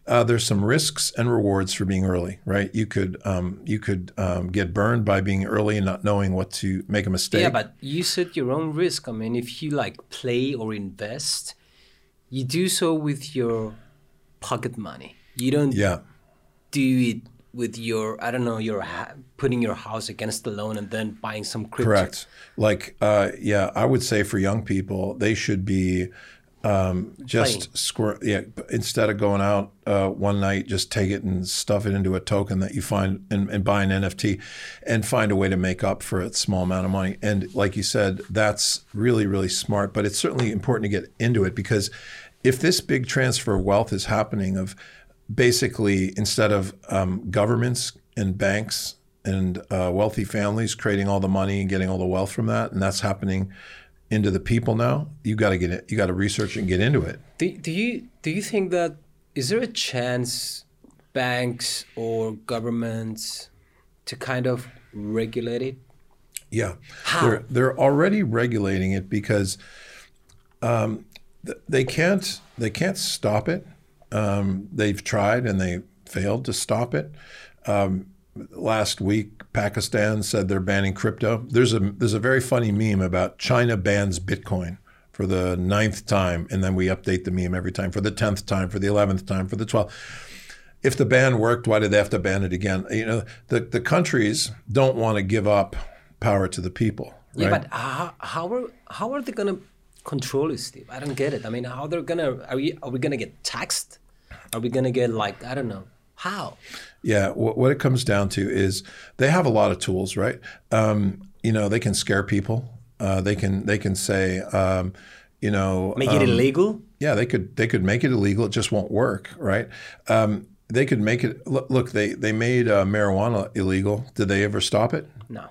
B: Uh, there's some risks and rewards for being early, right? You could um, you could um, get burned by being early and not knowing what to make a mistake.
A: Yeah, but you set your own risk. I mean, if you like play or invest, you do so with your pocket money. You don't
B: yeah,
A: do it with your I don't know your ha- putting your house against the loan and then buying some crypto.
B: correct. Like, uh, yeah, I would say for young people, they should be um, just squir- yeah. Instead of going out uh, one night, just take it and stuff it into a token that you find and, and buy an NFT, and find a way to make up for a small amount of money. And like you said, that's really really smart. But it's certainly important to get into it because if this big transfer of wealth is happening, of basically instead of um, governments and banks and uh, wealthy families creating all the money and getting all the wealth from that, and that's happening into the people now. You got to get it. You got to research and get into it.
A: Do, do you do you think that is there a chance banks or governments to kind of regulate it?
B: Yeah,
A: How?
B: they're they're already regulating it because um, th- they can't they can't stop it. Um, they've tried and they failed to stop it. Um, last week, Pakistan said they're banning crypto. There's a there's a very funny meme about China bans Bitcoin for the ninth time, and then we update the meme every time for the tenth time, for the eleventh time, for the twelfth. If the ban worked, why did they have to ban it again? You know, the the countries don't want to give up power to the people.
A: Yeah, but how, how are how are they gonna control it, Steve? I don't get it. I mean, how they're gonna are we are we gonna get taxed? Are we gonna get like I don't know how?
B: Yeah, what, what it comes down to is they have a lot of tools, right? Um, you know, they can scare people. Uh, they can they can say, um, you know,
A: Make it
B: um,
A: illegal?
B: Yeah, they could they could make it illegal. It just won't work, right? Um, they could make it. Look, they they made uh, marijuana illegal. Did they ever stop it?
A: No.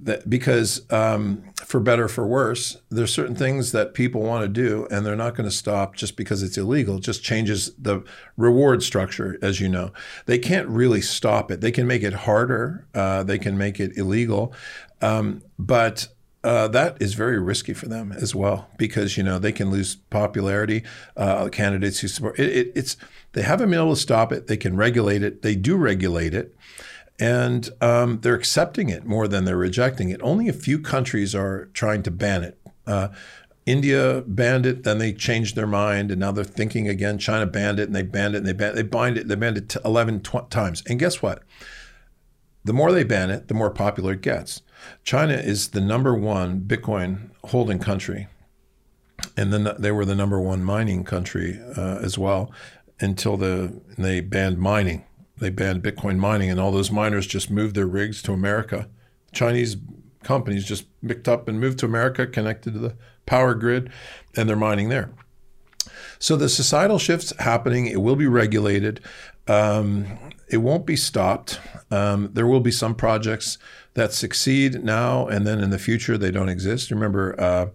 B: That, because um, for better for worse, there's certain things that people want to do, and they're not going to stop just because it's illegal. It just changes the reward structure, as you know. They can't really stop it. They can make it harder. Uh, they can make it illegal, um, but uh, that is very risky for them as well because you know they can lose popularity. Uh, candidates who support it, it, it's they haven't been able to stop it. They can regulate it. They do regulate it, and um, they're accepting it more than they're rejecting it. Only a few countries are trying to ban it. Uh, India banned it, then they changed their mind, and now they're thinking again. China banned it, and they banned it, and they banned, they it, they banned it 11 tw- times. And guess what? The more they ban it, the more popular it gets. China is the number one Bitcoin holding country, and then they were the number one mining country uh, as well until the they banned mining they banned Bitcoin mining, and all those miners just moved their rigs to America. Chinese companies just picked up and moved to America, connected to the power grid, and they're mining there. So the societal shift's happening. It will be regulated. Um, it won't be stopped. Um, there will be some projects that succeed now, and then in the future they don't exist. Remember, uh,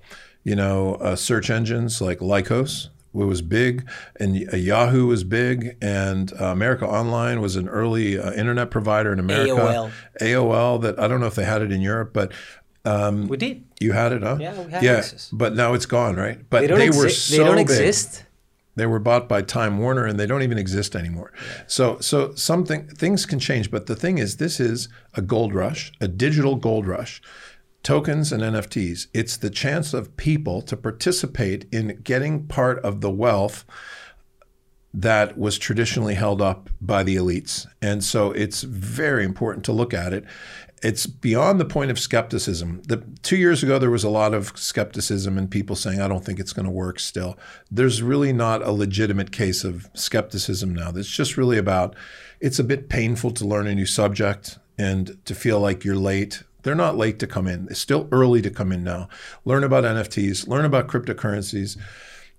B: you know, uh, search engines like Lycos was big, and Yahoo was big, and uh, America Online was an early uh, internet provider in America.
A: AOL.
B: AOL that I don't know if they had it in Europe, but um,
A: we did.
B: You had it, huh?
A: Yeah, we had
B: yeah,
A: access.
B: but now it's gone, right? But
A: they,
B: they were so
A: They don't
B: big.
A: exist.
B: They were bought by Time Warner, and they don't even exist anymore. So, so something things can change. But the thing is, this is a gold rush, a digital gold rush tokens and NFTs. It's the chance of people to participate in getting part of the wealth that was traditionally held up by the elites. And so it's very important to look at it. It's beyond the point of skepticism. The, two years ago, there was a lot of skepticism and people saying, I don't think it's going to work still. There's really not a legitimate case of skepticism now. It's just really about it's a bit painful to learn a new subject and to feel like you're late they're not late to come in. It's still early to come in now. Learn about NFTs, learn about cryptocurrencies.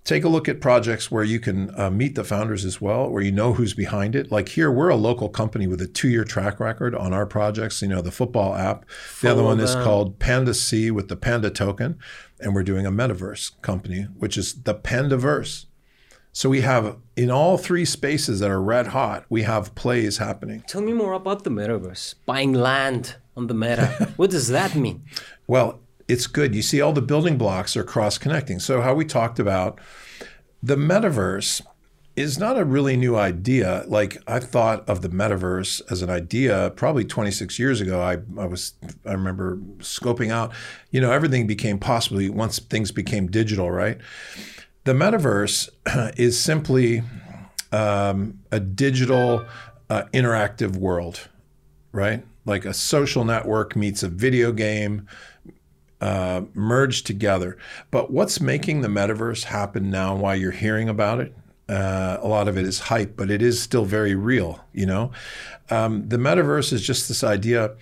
B: Take a look at projects where you can uh, meet the founders as well, where you know who's behind it. Like here, we're a local company with a two-year track record on our projects. You know, the football app. The other one is called Panda C with the Panda token, and we're doing a metaverse company, which is the Pandaverse. So we have in all three spaces that are red hot, we have plays happening.
A: Tell me more about the metaverse. Buying land on the meta. what does that mean?
B: Well, it's good. You see, all the building blocks are cross connecting. So, how we talked about the metaverse is not a really new idea. Like I thought of the metaverse as an idea probably 26 years ago. I, I was I remember scoping out, you know, everything became possible once things became digital, right? The metaverse is simply um, a digital uh, interactive world, right? Like a social network meets a video game uh, merged together. But what's making the metaverse happen now? Why you're hearing about it? Uh, a lot of it is hype, but it is still very real. You know, um, the metaverse is just this idea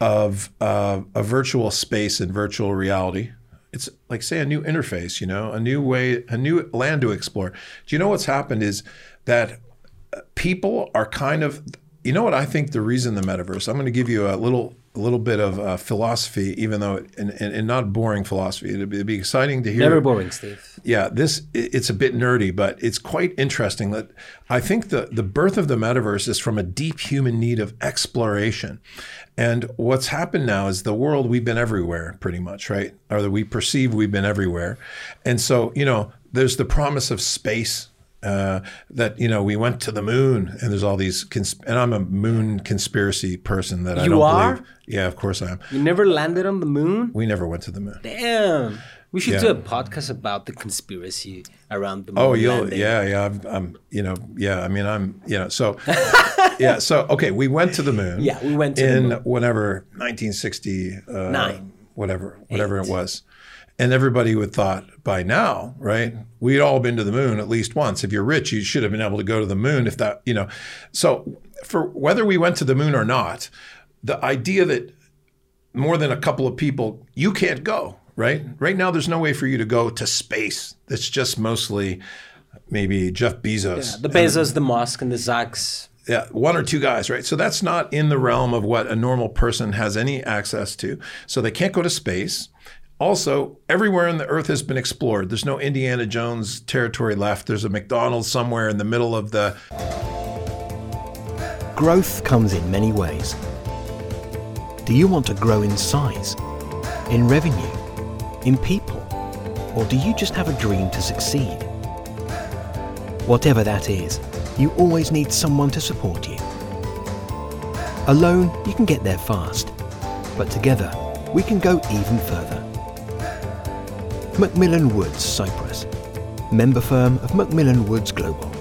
B: of uh, a virtual space and virtual reality. It's like say a new interface, you know, a new way, a new land to explore. Do you know what's happened is that people are kind of you know what I think the reason the metaverse. I'm going to give you a little a little bit of uh, philosophy, even though and, and, and, not boring philosophy. It'd be, it'd be, exciting to hear.
A: Never boring, Steve.
B: Yeah, this it's a bit nerdy, but it's quite interesting. That I think the the birth of the metaverse is from a deep human need of exploration. And what's happened now is the world we've been everywhere, pretty much, right? Or that we perceive we've been everywhere, and so you know, there's the promise of space uh, that you know we went to the moon and there's all these cons- and I'm a moon conspiracy person that
A: you
B: I don't
A: are?
B: believe. Yeah, of course I am.
A: You never landed on the moon?
B: We never went to the moon.
A: Damn. We should
B: Yeah.
A: do a podcast about the conspiracy around the moon.
B: Oh, you'll
A: landing.
B: yeah, yeah. I'm, I'm, you know, yeah. I mean, I'm, you know, so yeah. So okay, we went to the moon.
A: Yeah, we went to the
B: in
A: moon.
B: whatever 1960 uh, whatever, whatever
A: Eight.
B: it was. And everybody would thought by now, right? We'd all been to the moon at least once. If you're rich, you should have been able to go to the moon. If that, you know, so for whether we went to the moon or not, the idea that more than a couple of people, you can't go, right? Right now, there's no way for you to go to space. It's just mostly maybe Jeff Bezos.
A: Yeah, the Bezos, the Musk, and the Zacks.
B: Yeah, one or two guys, right? So that's not in the realm of what a normal person has any access to. So they can't go to space. Also, everywhere in the earth has been explored. There's no Indiana Jones territory left. There's a McDonald's somewhere in the middle of the.
F: Growth comes in many ways. Do you want to grow in size, in revenue, in people, or do you just have a dream to succeed? Whatever that is, you always need someone to support you. Alone, you can get there fast, but together, we can go even further. Macmillan Woods, Cyprus, member firm of Macmillan Woods Global.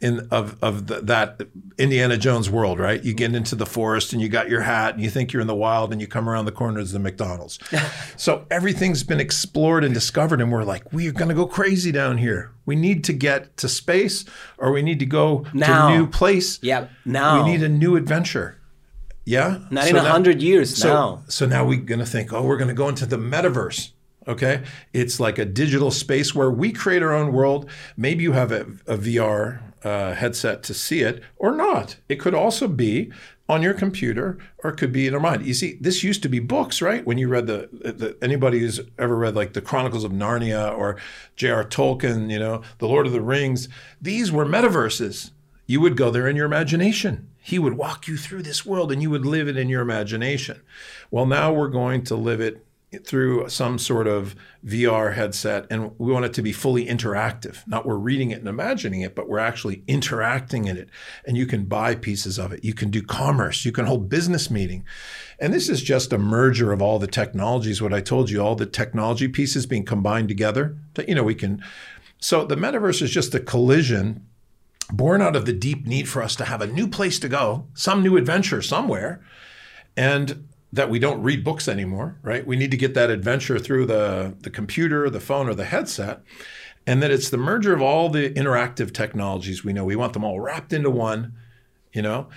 B: In of of the, that Indiana Jones world, right? You get into the forest and you got your hat and you think you're in the wild and you come around the corner to the McDonald's. so everything's been explored and discovered, and we're like, we're going to go crazy down here. We need to get to space, or we need to go
A: Now.
B: to a new place.
A: Yeah, now.
B: we need a new adventure. Yeah,
A: Not in a hundred years,
B: So,
A: now.
B: so now we're going to think, oh, we're going to go into the metaverse. Okay, it's like a digital space where we create our own world. Maybe you have a, a VR uh, headset to see it, or not. It could also be on your computer, or it could be in your mind. You see, this used to be books, right? When you read the, the anybody who's ever read like the Chronicles of Narnia or J.R. Tolkien, you know, The Lord of the Rings. These were metaverses. You would go there in your imagination. He would walk you through this world and you would live it in your imagination. Well, now we're going to live it through some sort of VR headset and we want it to be fully interactive. Not we're reading it and imagining it, but we're actually interacting in it. And you can buy pieces of it. You can do commerce. You can hold business meeting. And this is just a merger of all the technologies, what I told you, all the technology pieces being combined together. That, you know, we can so the metaverse is just a collision born out of the deep need for us to have a new place to go, some new adventure somewhere, and that we don't read books anymore, right? We need to get that adventure through the, the computer, the phone, or the headset. And that it's the merger of all the interactive technologies we know. We want them all wrapped into one, you know?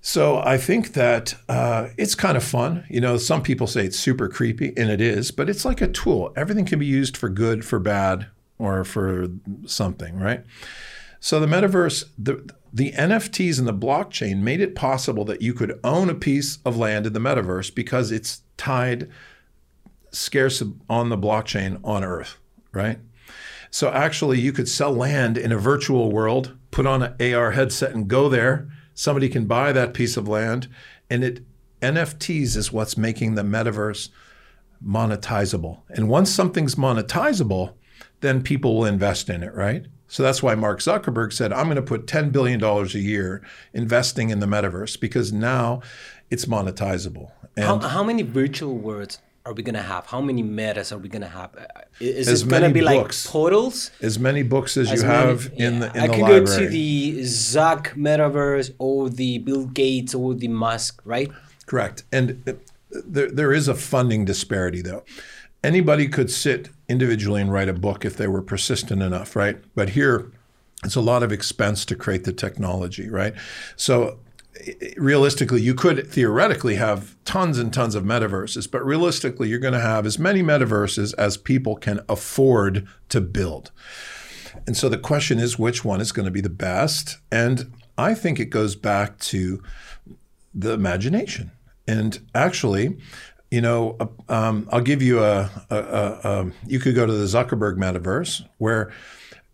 B: So I think that uh, it's kind of fun. You know, some people say it's super creepy, and it is, but it's like a tool. Everything can be used for good, for bad, or for something, right? So the metaverse, the the NFTs and the blockchain made it possible that you could own a piece of land in the metaverse because it's tied scarce on the blockchain on Earth, right? So actually, you could sell land in a virtual world, put on an AR headset, and go there. Somebody can buy that piece of land, and it NFTs is what's making the metaverse monetizable. And once something's monetizable, then people will invest in it, right? So that's why Mark Zuckerberg said, I'm going to put $10 billion a year investing in the metaverse because now it's monetizable.
A: How,
B: And
A: how many virtual worlds are we gonna have? How many metas are we gonna have? Uh, Is
B: As
A: it gonna
B: many
A: be
B: books.
A: like portals?
B: as many books as,
A: As
B: you
A: many-
B: have in
A: yeah.
B: the in
A: I
B: the
A: can
B: library.
A: go to the Zuck metaverse or the Bill Gates or the Musk, right?
B: Correct. And uh, there, there is a funding disparity, though. Anybody could sit individually and write a book if they were persistent enough, right? But here, it's a lot of expense to create the technology, right? So realistically, you could theoretically have tons and tons of metaverses, but realistically, you're going to have as many metaverses as people can afford to build. And so the question is, which one is going to be the best? And I think it goes back to the imagination. And actually, you know, uh, um, I'll give you a, a, a, a. You could go to the Zuckerberg metaverse, where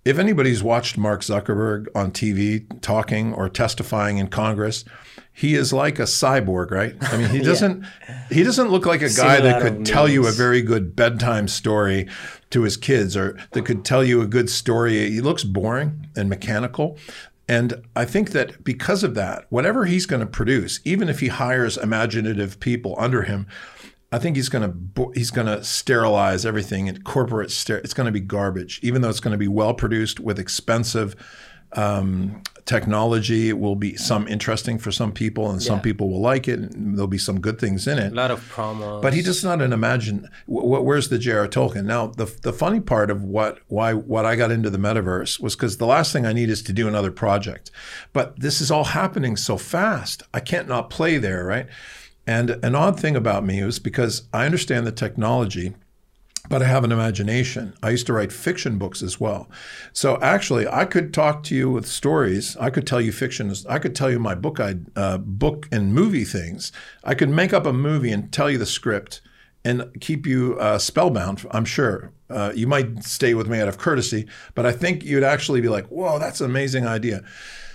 B: if anybody's watched Mark Zuckerberg on TV talking or testifying in Congress, he is like a cyborg, right? I mean, he doesn't he doesn't look like a guy that could tell you a very good bedtime story to his kids or that could tell you a good story. He looks boring and mechanical. And I think that because of that, whatever he's going to produce, even if he hires imaginative people under him, I think he's going to he's going to sterilize everything and corporate ster- it's going to be garbage even though it's going to be well produced with expensive um, technology it will be some interesting for some people and some
A: Yeah.
B: people will like it and there'll be some good things in it
A: A lot of promos.
B: but he does not an imagine. wh- where's the J.R. Tolkien? Now, the the funny part of what why what I got into the metaverse was because the last thing I need is to do another project, but this is all happening so fast. I can't not play there, right? And an odd thing about me is because I understand the technology, but I have an imagination. I used to write fiction books as well. So actually, I could talk to you with stories. I could tell you fiction. I could tell you my book, uh, book and movie things. I could make up a movie and tell you the script and keep you uh, spellbound. I'm sure uh, you might stay with me out of courtesy, but I think you'd actually be like, "Whoa, that's an amazing idea."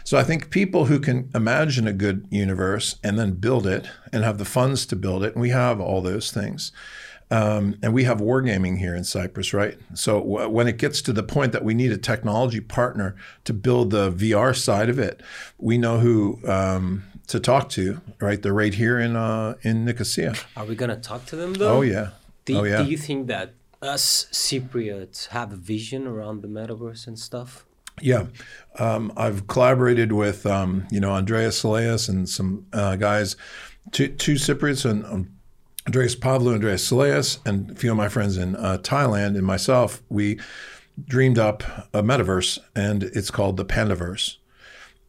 B: So I think people who can imagine a good universe and then build it and have the funds to build it, and we have all those things. Um, and we have Wargaming here in Cyprus, right? So w- when it gets to the point that we need a technology partner to build the VR side of it, we know who um, to talk to, right? They're right here in uh, in Nicosia.
A: Are we gonna talk to them though?
B: Oh yeah.
A: Do,
B: oh yeah.
A: Do you think that us Cypriots have a vision around the metaverse and stuff?
B: Yeah, um, I've collaborated with um, you know Andreas Saleas and some uh, guys, two, two Cypriots and um, Andreas Pavlou, Andreas Saleas, and a few of my friends in uh, Thailand and myself. We dreamed up a metaverse, and it's called the Pandaverse.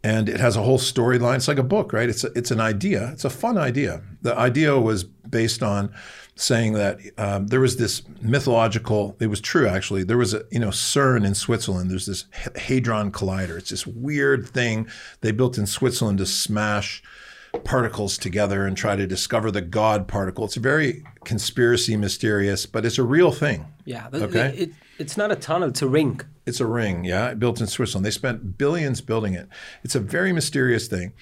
B: And it has a whole storyline. It's like a book, right? It's a, it's an idea. It's a fun idea. The idea was based on saying that um, there was this mythological. It was true actually. There was a you know CERN in Switzerland. There's this hadron collider. It's this weird thing they built in Switzerland to smash particles together and try to discover the God particle. It's a very conspiracy mysterious, but it's a real thing.
A: Yeah. Okay. It, it, it's not a tunnel. It's a ring.
B: It's a ring. Yeah, built in Switzerland. They spent billions building it. It's a very mysterious thing.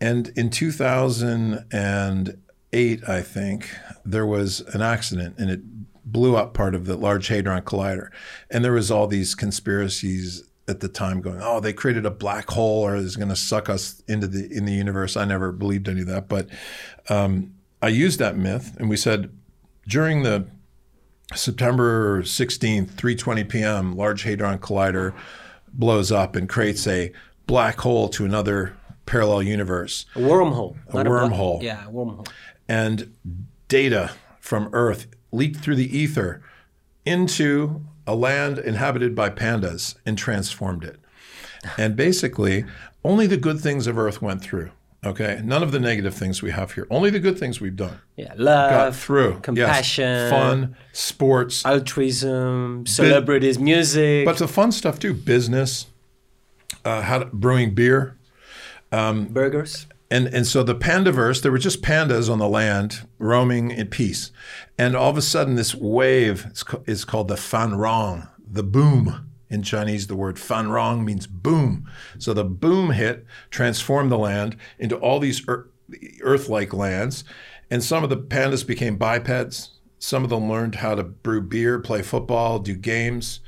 B: And in 2000 and eight, I think, there was an accident and it blew up part of the Large Hadron Collider. And there was all these conspiracies at the time going, oh, they created a black hole or is going to suck us into the in the universe. I never believed any of that, but um, I used that myth, and we said during the September 16th, 3:20 p.m., Large Hadron Collider blows up and creates a black hole to another parallel universe.
A: A wormhole.
B: A wormhole.
A: A yeah, a wormhole
B: and data from Earth leaked through the ether into a land inhabited by pandas and transformed it. And basically, only the good things of Earth went through. Okay, none of the negative things we have here. Only the good things we've done.
A: Yeah, love,
B: got through,
A: compassion,
B: yes. fun, sports,
A: altruism, celebrities, music.
B: But the fun stuff too: business, uh, how to, brewing beer,
A: um, burgers,
B: and and so the pandaverse, there were just pandas on the land roaming in peace, and all of a sudden this wave is, is called the fan rong, the boom. In Chinese, the word fan rong means boom. So the boom hit transformed the land into all these earth-like lands, and some of the pandas became bipeds. Some of them learned how to brew beer, play football, do games.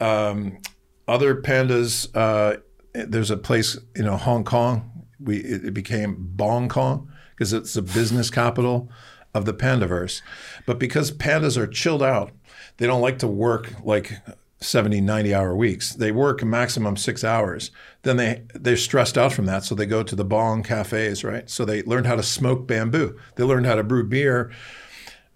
B: Um, other pandas, uh, there's a place, you know, Hong Kong, we it, it became Bong Kong because it's the business capital of the pandaverse. But because pandas are chilled out, they don't like to work like 70, 90 hour weeks. They work a maximum six hours. Then they, they're stressed out from that. So they go to the bong cafes, right? So they learn how to smoke bamboo. They learn how to brew beer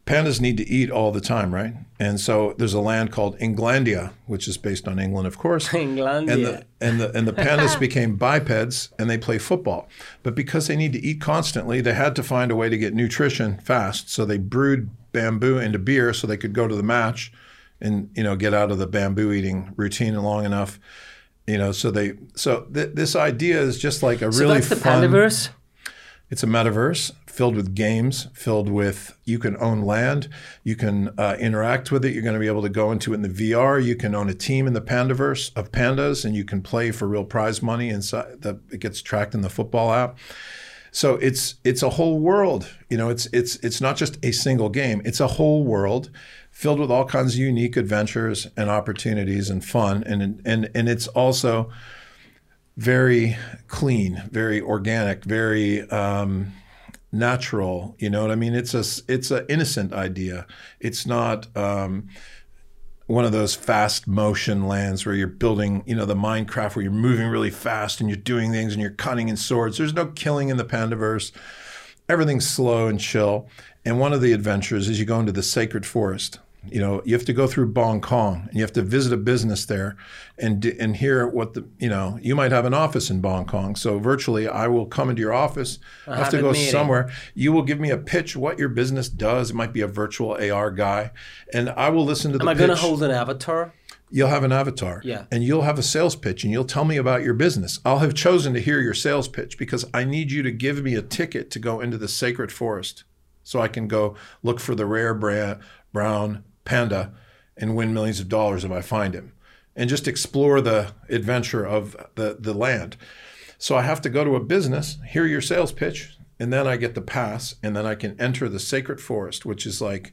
B: pandas need to eat all the time, right? And so there's a land called Englandia, which is based on England, of course.
A: Englandia.
B: And the, and the, and the pandas became bipeds and they play football. But because they need to eat constantly, they had to find a way to get nutrition fast. So they brewed bamboo into beer so they could go to the match and, you know, get out of the bamboo eating routine long enough. You know, so they so th- this idea is just like a
A: so
B: really
A: that's the
B: fun.
A: Pandaverse?
B: It's a metaverse filled with games, filled with you can own land, you can uh, interact with it. You're going to be able to go into it in the VR. You can own a team in the Pandaverse of pandas, and you can play for real prize money inside. That it gets tracked in the football app. So it's it's a whole world. You know, it's it's it's not just a single game. It's a whole world filled with all kinds of unique adventures and opportunities and fun, and and and it's also very clean, very organic, very um, natural. You know what I mean? It's a it's an innocent idea. It's not um, one of those fast motion lands where you're building, you know, the Minecraft where you're moving really fast and you're doing things and you're cutting in swords. There's no killing in the Pandaverse. Everything's slow and chill. And one of the adventures is you go into the sacred forest. You know, you have to go through Hong Kong and you have to visit a business there and and hear what the you know you might have an office in Hong Kong. So virtually, I will come into your office. I have to go somewhere. You will give me a pitch what your business does. It might be a virtual AR guy, and I will listen to
A: Am
B: the.
A: Am
B: I
A: going to hold an avatar?
B: You'll have an avatar.
A: Yeah.
B: And you'll have a sales pitch and you'll tell me about your business. I'll have chosen to hear your sales pitch because I need you to give me a ticket to go into the sacred forest so I can go look for the rare bra- brown panda and win millions of dollars if I find him and just explore the adventure of the, the land. So I have to go to a business, hear your sales pitch, and then I get the pass, and then I can enter the sacred forest, which is like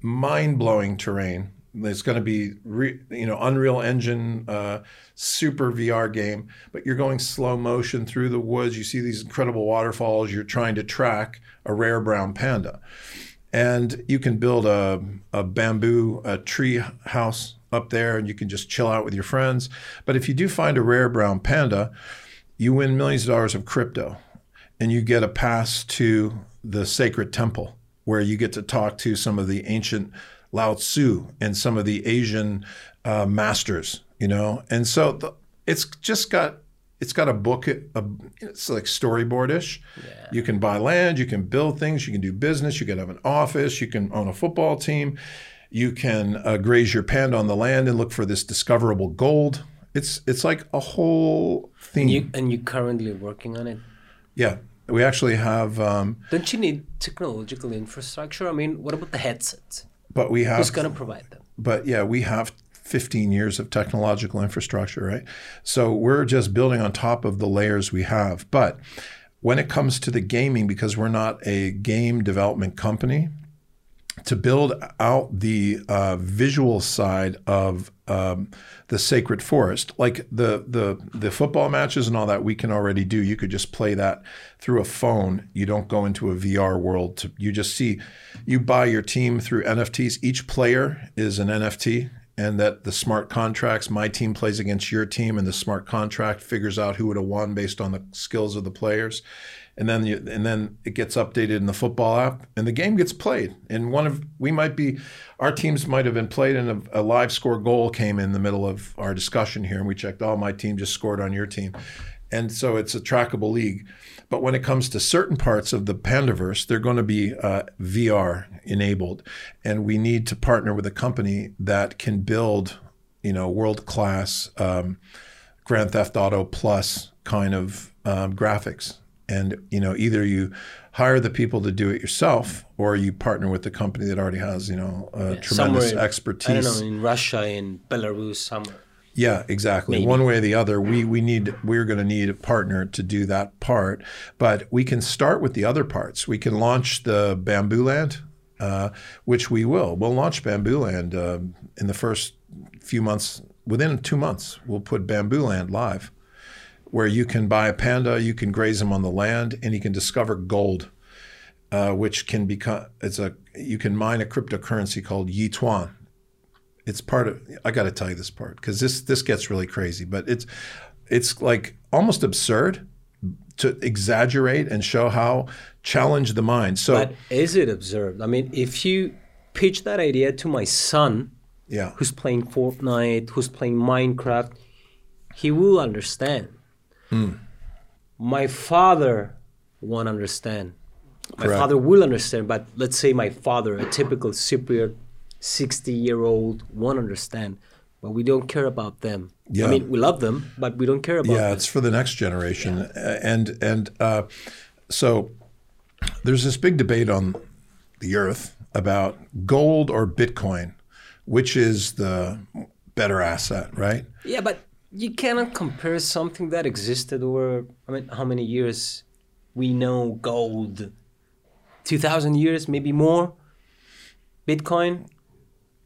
B: mind blowing terrain. It's going to be, re, you know, Unreal Engine, uh, super VR game, but you're going slow motion through the woods. You see these incredible waterfalls. You're trying to track a rare brown panda and you can build a, a bamboo a tree house up there and you can just chill out with your friends. But if you do find a rare brown panda you win millions of dollars of crypto and you get a pass to the sacred temple where you get to talk to some of the ancient lao tzu and some of the asian uh, masters you know? And so the, it's just got it's got a book a, it's like storyboardish. Yeah. you can buy land you can build things you can do business you can have an office you can own a football team. You can uh, graze your panda on the land and look for this discoverable gold. It's it's like a whole thing
A: and, you, and you're currently working on it?
B: Yeah. We actually have um,
A: don't you need technological infrastructure? I mean what about the headsets?
B: But we have
A: who's going to provide them?
B: But yeah we have 15 years of technological infrastructure, right? So we're just building on top of the layers we have. But when it comes to the gaming, because we're not a game development company, to build out the uh, visual side of um, the sacred forest, like the the the football matches and all that, we can already do. You could just play that through a phone. You don't go into a VR world. To, you just see, you buy your team through NFTs. Each player is an NFT and that the smart contracts, my team plays against your team, and the smart contract figures out who would have won based on the skills of the players. And then you, and then it gets updated in the football app, and the game gets played. And one of we might be, our teams might have been played, and a, a live score goal came in the middle of our discussion here, and we checked, oh, my team just scored on your team, and so it's a trackable league. But when it comes to certain parts of the Pandaverse, they're going to be uh, VR enabled, and we need to partner with a company that can build, you know, world class um, Grand Theft Auto Plus kind of um, graphics. And you know, either you hire the people to do it yourself, or you partner with the company that already has, you know, uh, yeah, tremendous expertise.
A: I don't know, in Russia, in Belarus, somewhere.
B: Yeah, exactly.
A: Maybe.
B: One way or the other, we we need we're going to need a partner to do that part. But we can start with the other parts. We can launch the Bamboo Land, uh, which we will. We'll launch Bamboo Land uh, in the first few months. Within two months, we'll put Bamboo Land live, where you can buy a panda, you can graze him on the land, and you can discover gold, uh, which can become it's a you can mine a cryptocurrency called Yituan it's part of I got to tell you this part because this this gets really crazy, but it's it's like almost absurd to exaggerate and show how challenge the mind. So
A: But is it absurd? I mean, if you pitch that idea to my son,
B: yeah,
A: who's playing Fortnite, who's playing Minecraft, he will understand.
B: Mm.
A: My father won't understand. My
B: Correct.
A: father will understand, but let's say my father, a typical Cypriot 60 year old won't understand but we don't care about them
B: yeah.
A: i mean we love them but we don't care about
B: yeah
A: them.
B: it's for the next generation yeah. and and uh, so there's this big debate on the earth about gold or bitcoin which is the better asset right
A: yeah but you cannot compare something that existed over i mean how many years we know gold 2000 years maybe more bitcoin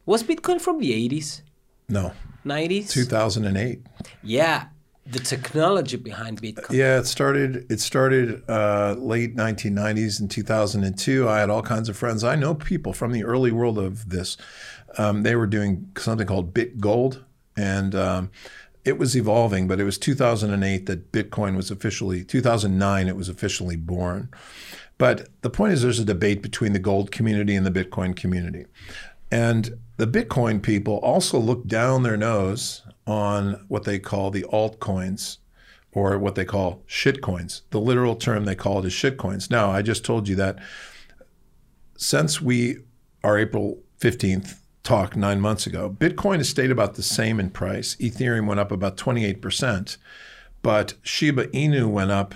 A: was Bitcoin from the 80s?
B: No.
A: 90s?
B: 2008.
A: Yeah, the technology behind Bitcoin.
B: Yeah, it started. It started uh, late 1990s in 2002. I had all kinds of friends. I know people from the early world of this. Um, they were doing something called Bit Gold, and um, it was evolving. But it was 2008 that Bitcoin was officially. 2009 it was officially born. But the point is, there's a debate between the gold community and the Bitcoin community And the Bitcoin people also look down their nose on what they call the altcoins or what they call shitcoins. The literal term they call it is shitcoins. Now, I just told you that since we our April 15th talk nine months ago, Bitcoin has stayed about the same in price. Ethereum went up about 28%, but Shiba Inu went up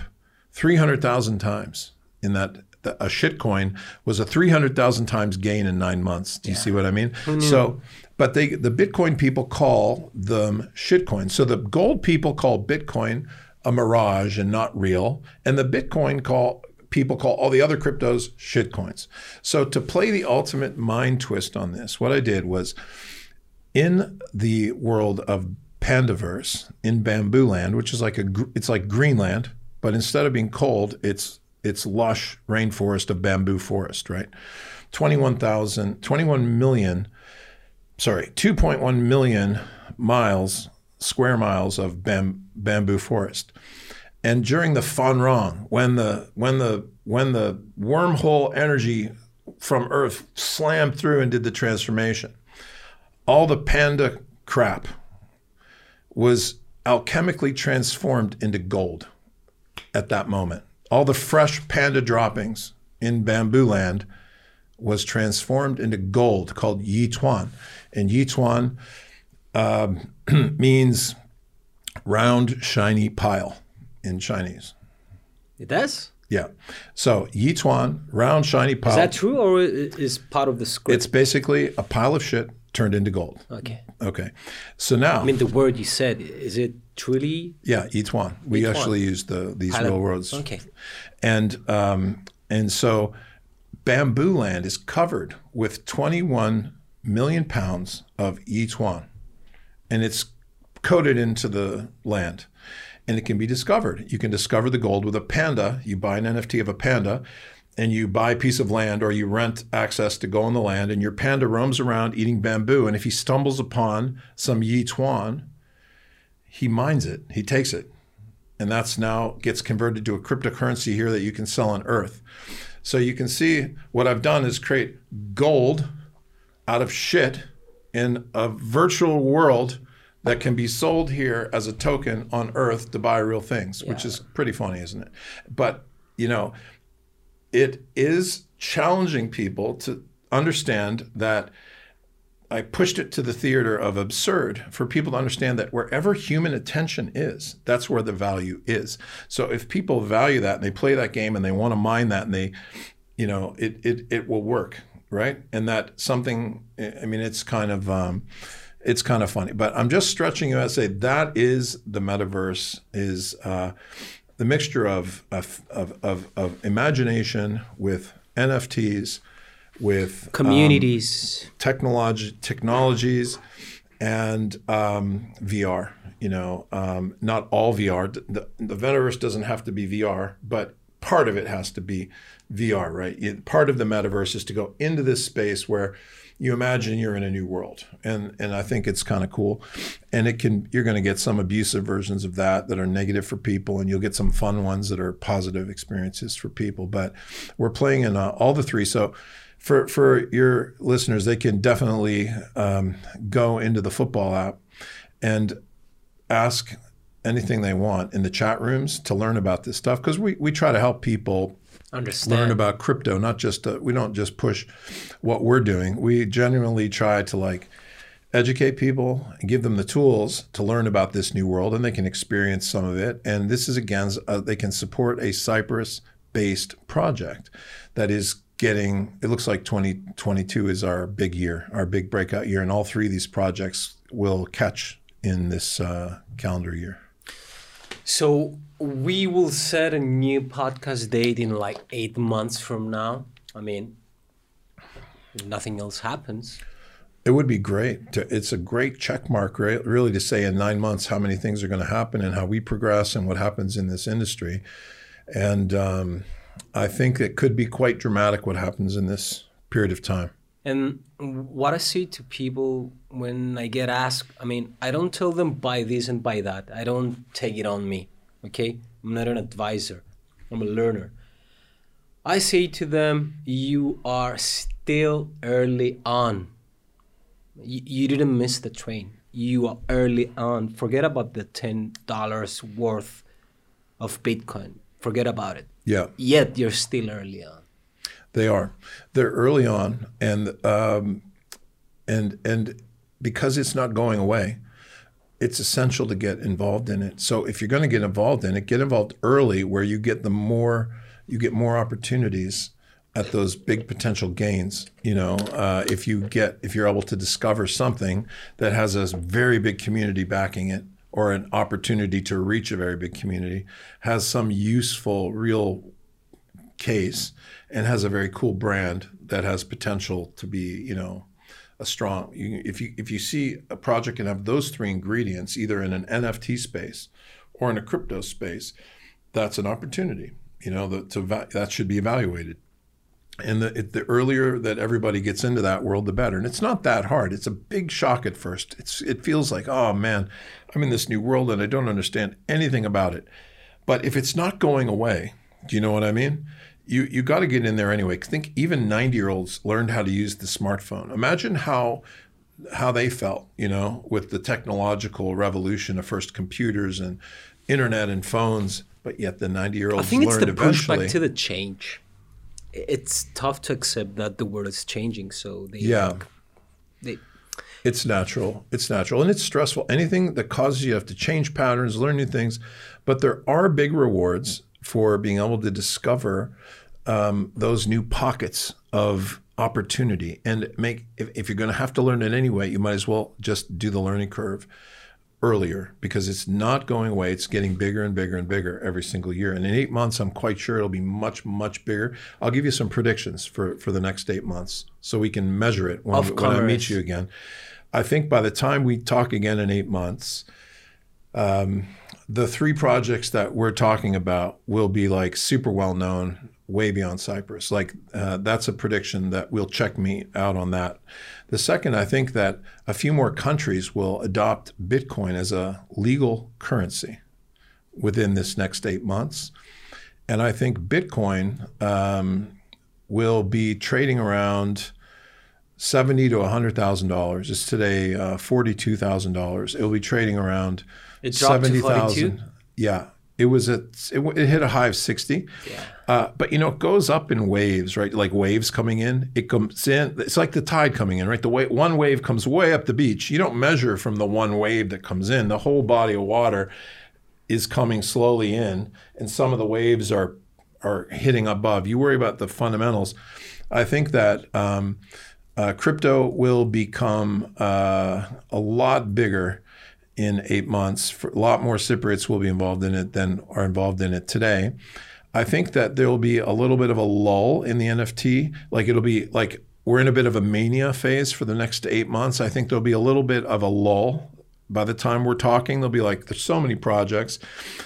B: 300,000 times in that a shitcoin was a 300,000 times gain in nine months. Do you yeah. see what I mean? So, but they, the Bitcoin people call them shitcoins. So the gold people call Bitcoin a mirage and not real. And the Bitcoin call people call all the other cryptos shitcoins. So to play the ultimate mind twist on this, what I did was in the world of Pandaverse in Bamboo Land, which is like a it's like Greenland, but instead of being cold, it's it's lush rainforest of bamboo forest, right? 21,000 21 million sorry, 2.1 million miles square miles of bam, bamboo forest. And during the Fanrong, when the when the when the wormhole energy from Earth slammed through and did the transformation, all the panda crap was alchemically transformed into gold at that moment. All the fresh panda droppings in bamboo land was transformed into gold called Yituan. And Yituan um, means round, shiny pile in Chinese.
A: It does?
B: Yeah. So Yituan, round, shiny pile.
A: Is that true or is part of the script?
B: It's basically a pile of shit turned into gold.
A: Okay.
B: Okay. So now.
A: I mean, the word you said, is it truly?
B: Yeah, Yituan. We Yituan. actually use the, these real words.
A: Okay.
B: And, um, and so bamboo land is covered with 21 million pounds of Yituan. And it's coated into the land and it can be discovered. You can discover the gold with a panda. You buy an NFT of a panda and you buy a piece of land or you rent access to go on the land and your panda roams around eating bamboo and if he stumbles upon some yituan he mines it he takes it and that's now gets converted to a cryptocurrency here that you can sell on earth so you can see what i've done is create gold out of shit in a virtual world that can be sold here as a token on earth to buy real things, yeah. which is pretty funny, isn't it? But, you know, it is challenging people to understand that I pushed it to the theater of absurd for people to understand that wherever human attention is, that's where the value is. So if people value that and they play that game and they want to mine that and they, you know, it it it will work, right? And that something. I mean, it's kind of. Um, it's kind of funny. But I'm just stretching you out say that is the metaverse is uh, the mixture of, of, of, of, imagination with NFTs, with
A: um, communities,
B: um, technology, technologies, and um, VR. You know, um, not all VR. The, the metaverse doesn't have to be VR, but part of it has to be VR, right? It, part of the metaverse is to go into this space where you imagine you're in a new world and and i think it's kind of cool and it can you're going to get some abusive versions of that that are negative for people and you'll get some fun ones that are positive experiences for people but we're playing in uh, all the three so for for your listeners they can definitely um, go into the football app and ask anything they want in the chat rooms to learn about this stuff because we, we try to help people
A: Understand.
B: learn about crypto not just uh, we don't just push what we're doing we genuinely try to like educate people and give them the tools to learn about this new world and they can experience some of it and this is again uh, they can support a cyprus based project that is getting it looks like 2022 is our big year our big breakout year and all three of these projects will catch in this uh, calendar year
A: so we will set a new podcast date in like eight months from now. I mean, nothing else happens.
B: It would be great. To, it's a great check mark, right? Really, to say in nine months how many things are going to happen and how we progress and what happens in this industry. And um, I think it could be quite dramatic what happens in this period of time.
A: And what I say to people when I get asked, I mean, I don't tell them buy this and buy that. I don't take it on me. Okay? I'm not an advisor. I'm a learner. I say to them, you are still early on. You, you didn't miss the train. You are early on. Forget about the ten dollars worth of Bitcoin. Forget about it.
B: Yeah.
A: Yet you're still early on.
B: They are. They're early on, and um, and and because it's not going away, it's essential to get involved in it. So if you're going to get involved in it, get involved early, where you get the more you get more opportunities at those big potential gains. You know, uh, if you get if you're able to discover something that has a very big community backing it, or an opportunity to reach a very big community, has some useful, real case, and has a very cool brand that has potential to be, you know, a strong. If you if you see a project and have those three ingredients, either in an NFT space or in a crypto space, that's an opportunity. You know, that to that should be evaluated. And the, it, the earlier that everybody gets into that world, the better. And it's not that hard. It's a big shock at first. It's it feels like, oh man, I'm in this new world and I don't understand anything about it. But if it's not going away, do you know what I mean? You you got to get in there anyway. Think even 90 year olds learned how to use the smartphone. Imagine how how they felt, you know, with the technological revolution of first computers and internet and phones. But yet the 90 year olds
A: I think it's the
B: eventually.
A: pushback to the change. It's tough to accept that the world is changing. So they
B: Yeah.
A: like, they
B: It's natural. It's natural. And it's stressful. Anything that causes you to have to change patterns, learn new things. But there are big rewards for being able to discover um, those new pockets of opportunity and make, if, if you're going to have to learn it anyway, you might as well just do the learning curve earlier because it's not going away. It's getting bigger and bigger and bigger every single year. And in eight months, I'm quite sure it'll be much, much bigger. I'll give you some predictions for, for the next eight months so we can measure it when, when I meet you again. I think by the time we talk again in eight months, um, the three projects that we're talking about will be like super well known, way beyond Cyprus. Like uh, that's a prediction that we'll check me out on that. The second, I think that a few more countries will adopt Bitcoin as a legal currency within this next eight months, and I think Bitcoin um, will be trading around seventy to hundred thousand dollars. It's today uh, forty-two thousand dollars. It'll be trading around
A: It
B: seventy
A: 42?
B: Yeah, it was at it, it hit a high of sixty.
A: Yeah.
B: Uh, but you know, it goes up in waves, right? Like waves coming in. It comes in. It's like the tide coming in, right? The way one wave comes way up the beach. You don't measure from the one wave that comes in. The whole body of water is coming slowly in, and some of the waves are are hitting above. You worry about the fundamentals. I think that um, uh, crypto will become uh, a lot bigger in eight months. A lot more Cypriots will be involved in it than are involved in it today. I think that there will be a little bit of a lull in the NFT. Like it'll be like we're in a bit of a mania phase for the next eight months. I think there'll be a little bit of a lull. By the time we're talking, they'll be like, there's so many projects,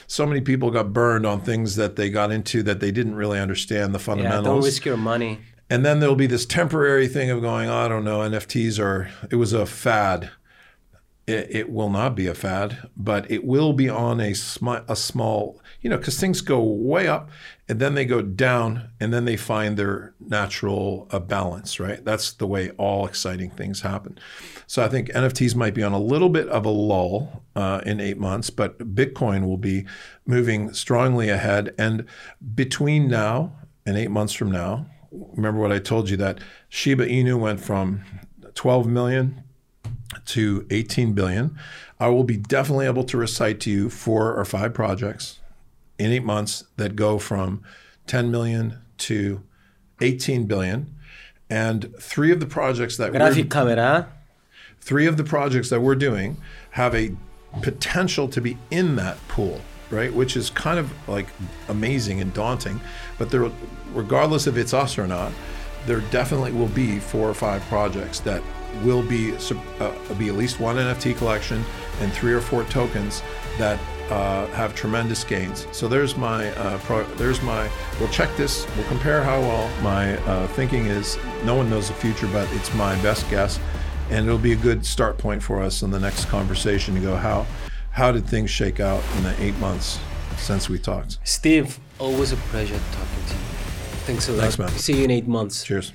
B: so many people got burned on things that they got into that they didn't really understand the
A: yeah,
B: fundamentals.
A: don't risk your money.
B: And then there'll be this temporary thing of going, I don't know, NFTs are, it was a fad. It, it will not be a fad, but it will be on a, sm- a small, you know, because things go way up and then they go down and then they find their natural uh, balance, right? That's the way all exciting things happen. So I think NFTs might be on a little bit of a lull uh, in eight months, but Bitcoin will be moving strongly ahead. And between now and eight months from now, remember what I told you that Shiba Inu went from 12 million to 18 billion. I will be definitely able to recite to you four or five projects in eight months that go from 10 million to 18 billion. And three of the projects that
A: Graphic camera.
B: three of the projects that we're doing have a potential to be in that pool, right? Which is kind of like amazing and daunting. But there, regardless if it's us or not, there definitely will be four or five projects that will be uh, be at least one NFT collection and three or four tokens that uh, have tremendous gains. So there's my uh, pro- there's my. We'll check this. We'll compare how well my uh, thinking is. No one knows the future, but it's my best guess, and it'll be a good start point for us in the next conversation to go how how did things shake out in the eight months since we talked.
A: Steve, always a pleasure talking to you. Thanks a lot.
B: Thanks, man.
A: See you in eight months.
B: Cheers.